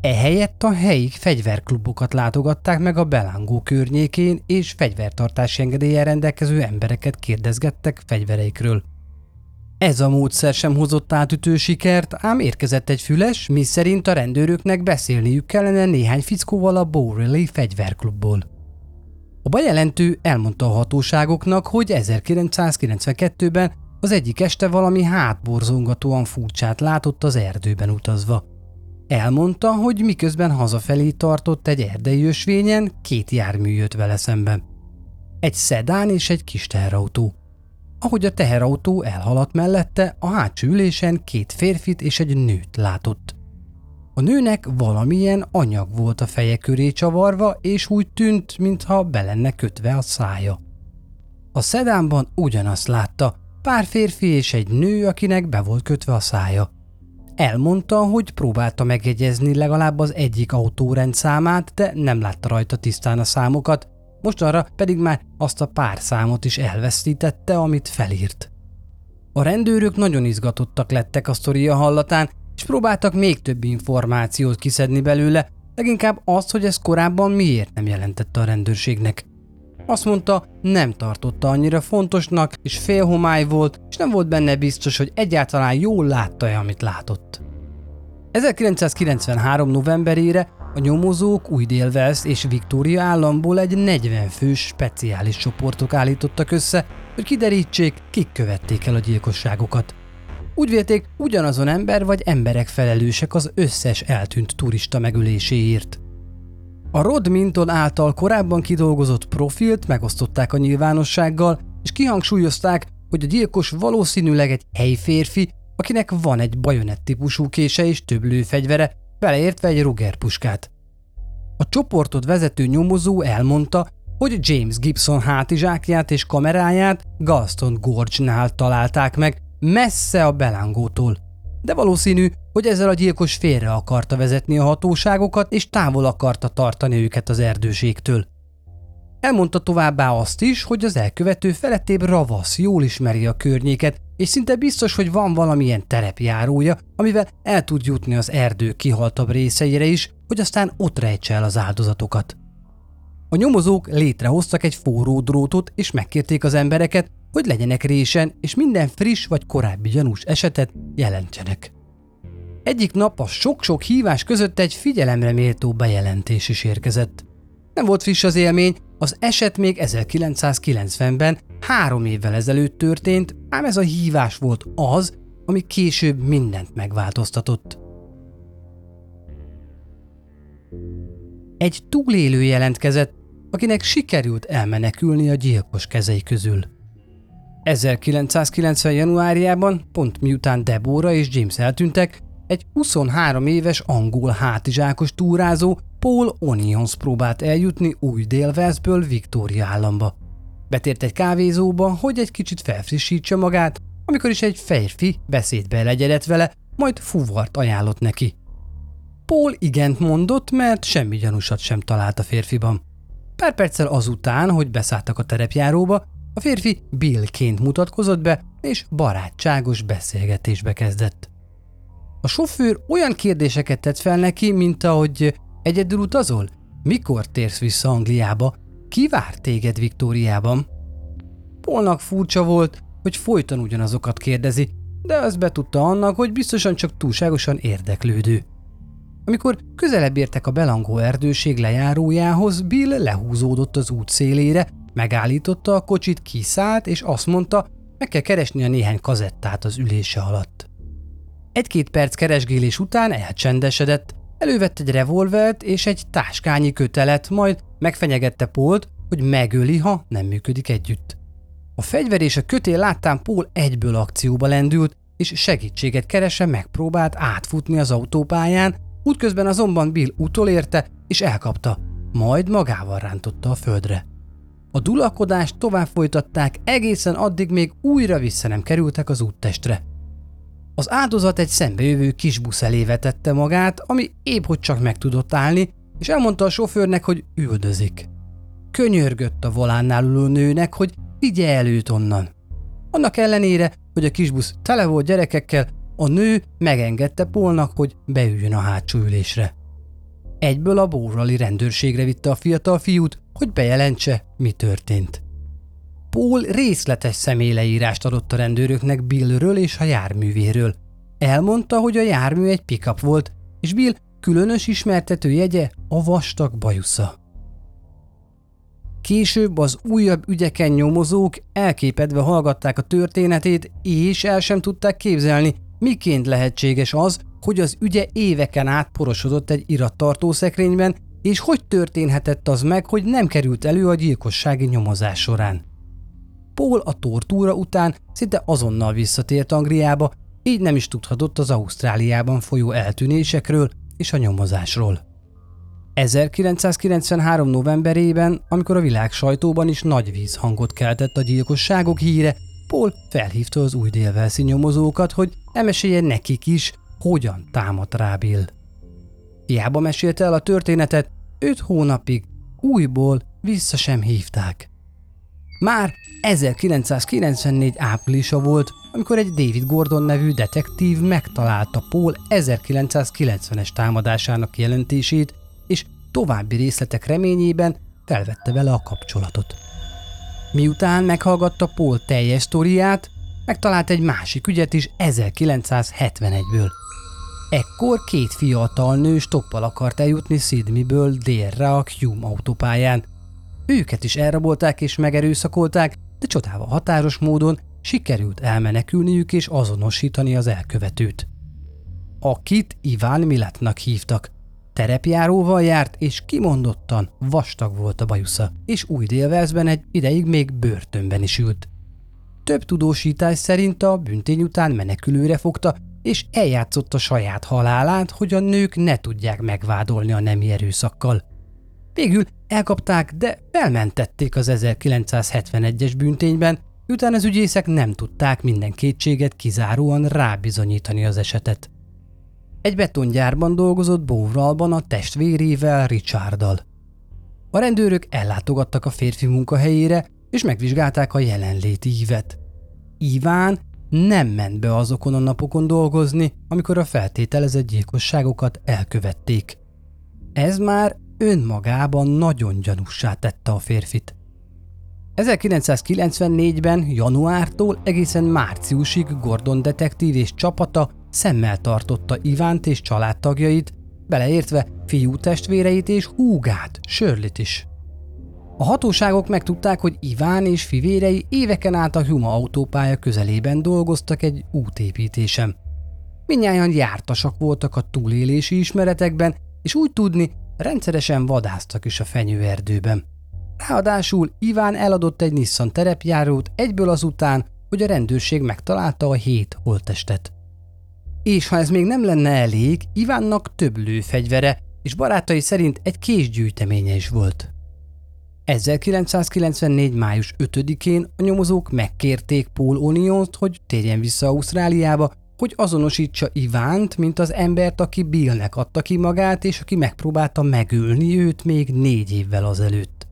Ehelyett a helyi fegyverklubokat látogatták meg a Belángó környékén, és fegyvertartási engedéllyel rendelkező embereket kérdezgettek fegyvereikről. Ez a módszer sem hozott átütő sikert, ám érkezett egy füles, mi szerint a rendőröknek beszélniük kellene néhány fickóval a Bowrelly fegyverklubból. A bejelentő elmondta a hatóságoknak, hogy 1992-ben az egyik este valami hátborzongatóan furcsát látott az erdőben utazva. Elmondta, hogy miközben hazafelé tartott egy erdei ösvényen, két jármű jött vele szemben. Egy szedán és egy kis teherautó. Ahogy a teherautó elhaladt mellette, a hátsó ülésen két férfit és egy nőt látott. A nőnek valamilyen anyag volt a feje köré csavarva, és úgy tűnt, mintha be lenne kötve a szája. A szedánban ugyanazt látta, pár férfi és egy nő, akinek be volt kötve a szája. Elmondta, hogy próbálta megjegyezni legalább az egyik autórend számát, de nem látta rajta tisztán a számokat, mostanra pedig már azt a pár számot is elvesztítette, amit felírt. A rendőrök nagyon izgatottak lettek a sztoria hallatán, és próbáltak még több információt kiszedni belőle, leginkább azt, hogy ez korábban miért nem jelentette a rendőrségnek. Azt mondta, nem tartotta annyira fontosnak, és félhomály volt, és nem volt benne biztos, hogy egyáltalán jól látta-e, amit látott. 1993. novemberére a nyomozók új dél és Victoria államból egy 40 fős speciális csoportok állítottak össze, hogy kiderítsék, kik követték el a gyilkosságokat. Úgy vélték, ugyanazon ember vagy emberek felelősek az összes eltűnt turista megöléséért. A Rod Minton által korábban kidolgozott profilt megosztották a nyilvánossággal, és kihangsúlyozták, hogy a gyilkos valószínűleg egy helyi férfi, akinek van egy bajonett típusú kése és több lőfegyvere, beleértve egy Ruger puskát. A csoportot vezető nyomozó elmondta, hogy James Gibson hátizsákját és kameráját Galston Gorge-nál találták meg, messze a belángótól. De valószínű, hogy ezzel a gyilkos félre akarta vezetni a hatóságokat, és távol akarta tartani őket az erdőségtől. Elmondta továbbá azt is, hogy az elkövető felettébb ravasz jól ismeri a környéket, és szinte biztos, hogy van valamilyen terepjárója, amivel el tud jutni az erdő kihaltabb részeire is, hogy aztán ott rejtse el az áldozatokat. A nyomozók létrehoztak egy forró drótot, és megkérték az embereket, hogy legyenek résen, és minden friss vagy korábbi gyanús esetet jelentsenek. Egyik nap a sok-sok hívás között egy figyelemre méltó bejelentés is érkezett. Nem volt friss az élmény, az eset még 1990-ben, három évvel ezelőtt történt, ám ez a hívás volt az, ami később mindent megváltoztatott. Egy túlélő jelentkezett, akinek sikerült elmenekülni a gyilkos kezei közül. 1990. januárjában, pont miután Deborah és James eltűntek, egy 23 éves angol hátizsákos túrázó Paul Onions próbált eljutni új dél Victoria államba. Betért egy kávézóba, hogy egy kicsit felfrissítse magát, amikor is egy férfi beszédbe legyedett vele, majd fuvart ajánlott neki. Paul igent mondott, mert semmi gyanúsat sem talált a férfiban. Pár perccel azután, hogy beszálltak a terepjáróba, a férfi Billként mutatkozott be, és barátságos beszélgetésbe kezdett. A sofőr olyan kérdéseket tett fel neki, mint ahogy egyedül utazol? Mikor térsz vissza Angliába? Ki vár téged Viktóriában? Polnak furcsa volt, hogy folyton ugyanazokat kérdezi, de az betudta annak, hogy biztosan csak túlságosan érdeklődő. Amikor közelebb értek a belangó erdőség lejárójához, Bill lehúzódott az út szélére, megállította a kocsit, kiszállt, és azt mondta, meg kell keresni a néhány kazettát az ülése alatt. Egy-két perc keresgélés után elcsendesedett, elővett egy revolvert és egy táskányi kötelet, majd megfenyegette Pólt, hogy megöli, ha nem működik együtt. A fegyver és a kötél láttán Paul egyből akcióba lendült, és segítséget keresse megpróbált átfutni az autópályán, útközben azonban Bill utolérte és elkapta, majd magával rántotta a földre. A dulakodást tovább folytatták egészen addig még újra vissza nem kerültek az úttestre. Az áldozat egy szembejövő kis busz elé vetette magát, ami épp hogy csak meg tudott állni, és elmondta a sofőrnek, hogy üldözik. Könyörgött a volánnál ülő nőnek, hogy vigye előt onnan. Annak ellenére, hogy a kisbusz tele volt gyerekekkel, a nő megengedte Polnak, hogy beüljön a hátsó ülésre. Egyből a bórali rendőrségre vitte a fiatal fiút, hogy bejelentse, mi történt. Paul részletes személyleírást adott a rendőröknek Billről és a járművéről. Elmondta, hogy a jármű egy pickup volt, és Bill különös ismertető jegye a vastag bajusza. Később az újabb ügyeken nyomozók elképedve hallgatták a történetét, és el sem tudták képzelni, miként lehetséges az, hogy az ügye éveken át porosodott egy irattartó szekrényben, és hogy történhetett az meg, hogy nem került elő a gyilkossági nyomozás során. Paul a tortúra után szinte azonnal visszatért Angliába, így nem is tudhatott az Ausztráliában folyó eltűnésekről és a nyomozásról. 1993. novemberében, amikor a világ sajtóban is nagy vízhangot keltett a gyilkosságok híre, Paul felhívta az új délvelszi nyomozókat, hogy emesélje nekik is, hogyan támadt rá Bill. Hiába mesélte el a történetet, öt hónapig újból vissza sem hívták. Már 1994 áprilisa volt, amikor egy David Gordon nevű detektív megtalálta Paul 1990-es támadásának jelentését, és további részletek reményében felvette vele a kapcsolatot. Miután meghallgatta Paul teljes sztoriát, megtalált egy másik ügyet is 1971-ből. Ekkor két fiatal nő stoppal akart eljutni Sydneyből délre a Hume autópályán. Őket is elrabolták és megerőszakolták, de csodával határos módon sikerült elmenekülniük és azonosítani az elkövetőt. Akit Iván Miletnak hívtak, Terepjáróval járt, és kimondottan vastag volt a bajusza, és új délvezben egy ideig még börtönben is ült. Több tudósítás szerint a büntény után menekülőre fogta, és eljátszotta saját halálát, hogy a nők ne tudják megvádolni a nemi erőszakkal. Végül elkapták, de felmentették az 1971-es büntényben, miután az ügyészek nem tudták minden kétséget kizáróan rábizonyítani az esetet. Egy betongyárban dolgozott Bóvralban a testvérével, Richarddal. A rendőrök ellátogattak a férfi munkahelyére, és megvizsgálták a jelenléti ívet. Iván nem ment be azokon a napokon dolgozni, amikor a feltételezett gyilkosságokat elkövették. Ez már önmagában nagyon gyanussá tette a férfit. 1994-ben januártól egészen márciusig Gordon detektív és csapata szemmel tartotta Ivánt és családtagjait, beleértve fiú testvéreit és húgát, Sörlit is. A hatóságok megtudták, hogy Iván és fivérei éveken át a Huma autópálya közelében dolgoztak egy útépítésen. Mindnyájan jártasak voltak a túlélési ismeretekben, és úgy tudni, rendszeresen vadáztak is a fenyőerdőben. Ráadásul Iván eladott egy Nissan terepjárót egyből azután, hogy a rendőrség megtalálta a hét holttestet. És ha ez még nem lenne elég, Ivánnak több lőfegyvere, és barátai szerint egy késgyűjteménye is volt. 1994. május 5-én a nyomozók megkérték Paul Onions, hogy térjen vissza Ausztráliába, hogy azonosítsa Ivánt, mint az embert, aki Billnek adta ki magát, és aki megpróbálta megölni őt még négy évvel azelőtt.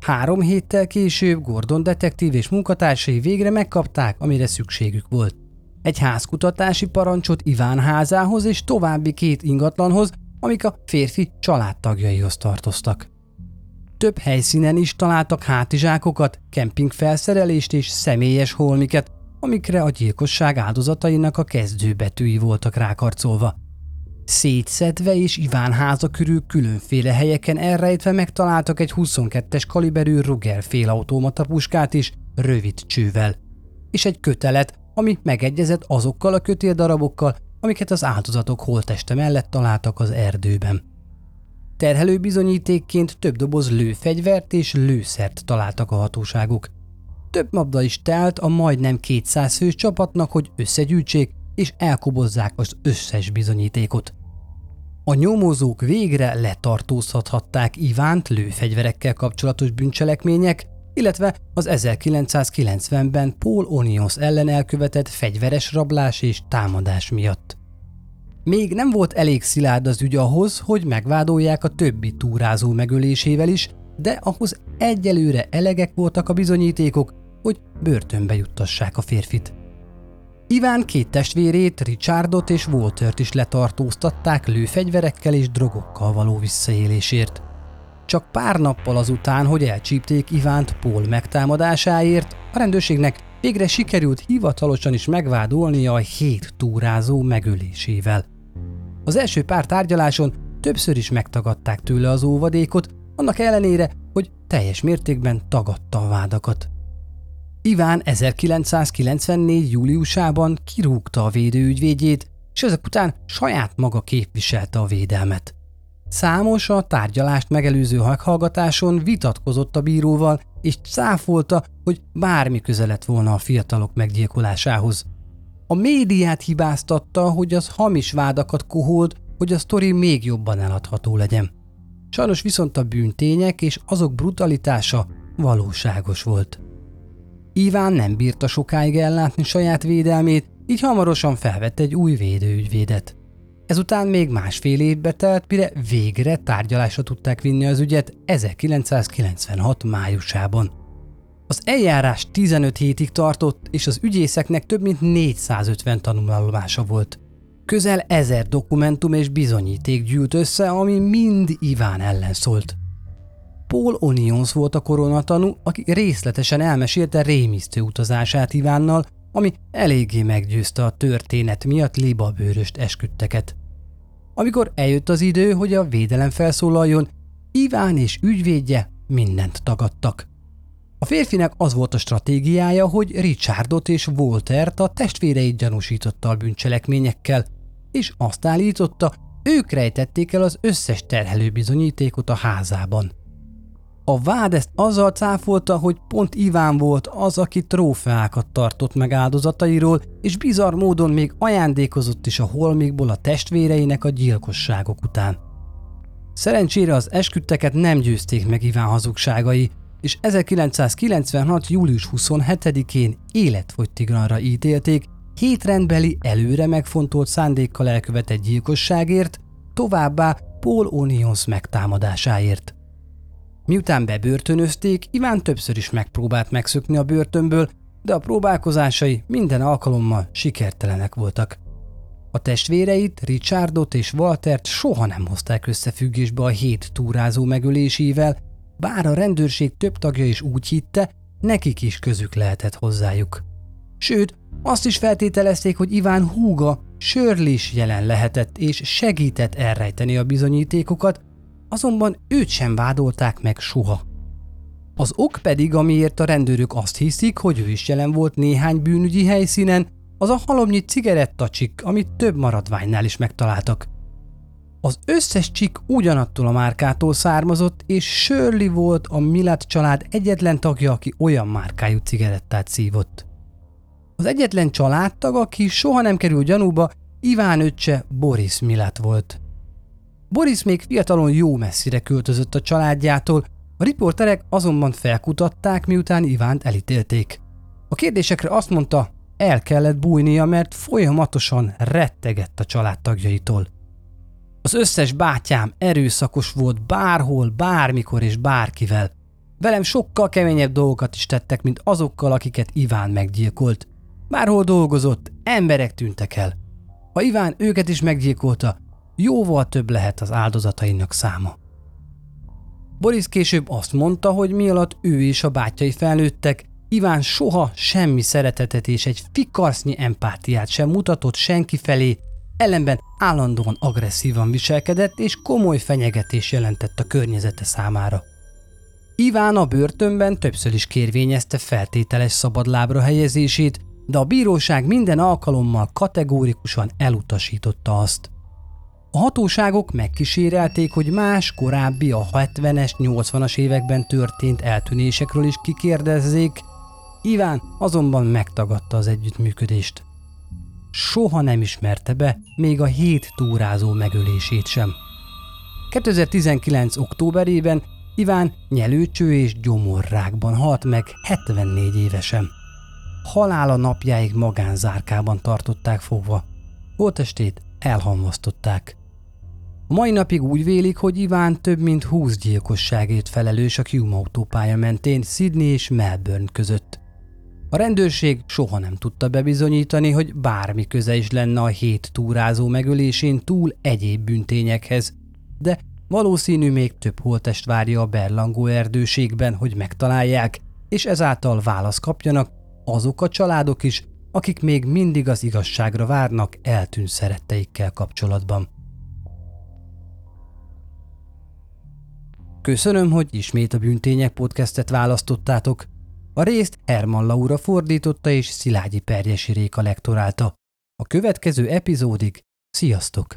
Három héttel később Gordon detektív és munkatársai végre megkapták, amire szükségük volt egy házkutatási parancsot Iván házához és további két ingatlanhoz, amik a férfi családtagjaihoz tartoztak. Több helyszínen is találtak hátizsákokat, kempingfelszerelést és személyes holmiket, amikre a gyilkosság áldozatainak a kezdőbetűi voltak rákarcolva. Szétszedve és Iván háza körül különféle helyeken elrejtve megtaláltak egy 22-es kaliberű Ruger félautomata puskát is, rövid csővel, és egy kötelet, ami megegyezett azokkal a kötéldarabokkal, amiket az áldozatok holteste mellett találtak az erdőben. Terhelő bizonyítékként több doboz lőfegyvert és lőszert találtak a hatóságok. Több mabda is telt a majdnem 200 fős csapatnak, hogy összegyűjtsék és elkobozzák az összes bizonyítékot. A nyomozók végre letartóztathatták Ivánt lőfegyverekkel kapcsolatos bűncselekmények, illetve az 1990-ben Paul Onions ellen elkövetett fegyveres rablás és támadás miatt. Még nem volt elég szilárd az ügy ahhoz, hogy megvádolják a többi túrázó megölésével is, de ahhoz egyelőre elegek voltak a bizonyítékok, hogy börtönbe juttassák a férfit. Iván két testvérét, Richardot és Waltert is letartóztatták lőfegyverekkel és drogokkal való visszaélésért. Csak pár nappal azután, hogy elcsípték Ivánt Paul megtámadásáért, a rendőrségnek végre sikerült hivatalosan is megvádolnia a hét túrázó megölésével. Az első pár tárgyaláson többször is megtagadták tőle az óvadékot, annak ellenére, hogy teljes mértékben tagadta a vádakat. Iván 1994. júliusában kirúgta a védőügyvédjét, és ezek után saját maga képviselte a védelmet. Számos a tárgyalást megelőző meghallgatáson vitatkozott a bíróval, és cáfolta, hogy bármi köze lett volna a fiatalok meggyilkolásához. A médiát hibáztatta, hogy az hamis vádakat koholt, hogy a sztori még jobban eladható legyen. Sajnos viszont a bűntények és azok brutalitása valóságos volt. Iván nem bírta sokáig ellátni saját védelmét, így hamarosan felvett egy új védőügyvédet. Ezután még másfél évbe telt, mire végre tárgyalásra tudták vinni az ügyet 1996 májusában. Az eljárás 15 hétig tartott, és az ügyészeknek több mint 450 tanulmása volt. Közel ezer dokumentum és bizonyíték gyűlt össze, ami mind Iván ellen szólt. Paul Onions volt a koronatanú, aki részletesen elmesélte rémisztő utazását Ivánnal, ami eléggé meggyőzte a történet miatt libabőröst esküdteket. Amikor eljött az idő, hogy a védelem felszólaljon, Iván és ügyvédje mindent tagadtak. A férfinek az volt a stratégiája, hogy Richardot és Waltert a testvéreit gyanúsította a bűncselekményekkel, és azt állította, ők rejtették el az összes terhelő bizonyítékot a házában. A vád ezt azzal cáfolta, hogy pont Iván volt az, aki trófeákat tartott meg áldozatairól, és bizarr módon még ajándékozott is a holmikból a testvéreinek a gyilkosságok után. Szerencsére az esküdteket nem győzték meg Iván hazugságai, és 1996. július 27-én életfogytigranra ítélték, hét rendbeli előre megfontolt szándékkal elkövetett gyilkosságért, továbbá Paul Onions megtámadásáért. Miután bebörtönözték, Iván többször is megpróbált megszökni a börtönből, de a próbálkozásai minden alkalommal sikertelenek voltak. A testvéreit, Richardot és Waltert soha nem hozták összefüggésbe a hét túrázó megölésével, bár a rendőrség több tagja is úgy hitte, nekik is közük lehetett hozzájuk. Sőt, azt is feltételezték, hogy Iván húga Shirley is jelen lehetett és segített elrejteni a bizonyítékokat, azonban őt sem vádolták meg soha. Az ok pedig, amiért a rendőrök azt hiszik, hogy ő is jelen volt néhány bűnügyi helyszínen, az a halomnyi cigarettacsik, amit több maradványnál is megtaláltak. Az összes csik ugyanattól a márkától származott, és Shirley volt a Milat család egyetlen tagja, aki olyan márkájú cigarettát szívott. Az egyetlen családtag, aki soha nem kerül gyanúba, Iván öccse Boris Milat volt. Boris még fiatalon jó messzire költözött a családjától, a riporterek azonban felkutatták, miután Ivánt elítélték. A kérdésekre azt mondta, el kellett bújnia, mert folyamatosan rettegett a családtagjaitól. Az összes bátyám erőszakos volt bárhol, bármikor és bárkivel. Velem sokkal keményebb dolgokat is tettek, mint azokkal, akiket Iván meggyilkolt. Bárhol dolgozott, emberek tűntek el. Ha Iván őket is meggyilkolta, jóval több lehet az áldozatainak száma. Boris később azt mondta, hogy mi alatt ő és a bátyai felnőttek, Iván soha semmi szeretetet és egy fikarsznyi empátiát sem mutatott senki felé, ellenben állandóan agresszívan viselkedett és komoly fenyegetés jelentett a környezete számára. Iván a börtönben többször is kérvényezte feltételes szabadlábra helyezését, de a bíróság minden alkalommal kategórikusan elutasította azt. A hatóságok megkísérelték, hogy más korábbi a 70-es, 80-as években történt eltűnésekről is kikérdezzék, Iván azonban megtagadta az együttműködést. Soha nem ismerte be még a hét túrázó megölését sem. 2019. októberében Iván nyelőcső és gyomorrákban halt meg 74 évesen. Halála napjáig magánzárkában tartották fogva. Holtestét elhamvasztották. A mai napig úgy vélik, hogy Iván több mint 20 gyilkosságért felelős a Hume autópálya mentén Sydney és Melbourne között. A rendőrség soha nem tudta bebizonyítani, hogy bármi köze is lenne a hét túrázó megölésén túl egyéb büntényekhez, de valószínű még több holtest várja a berlangó erdőségben, hogy megtalálják, és ezáltal választ kapjanak azok a családok is, akik még mindig az igazságra várnak eltűnt szeretteikkel kapcsolatban. Köszönöm, hogy ismét a Bűntények podcastet választottátok. A részt Herman Laura fordította és Szilágyi Perjesi Réka lektorálta. A következő epizódig sziasztok!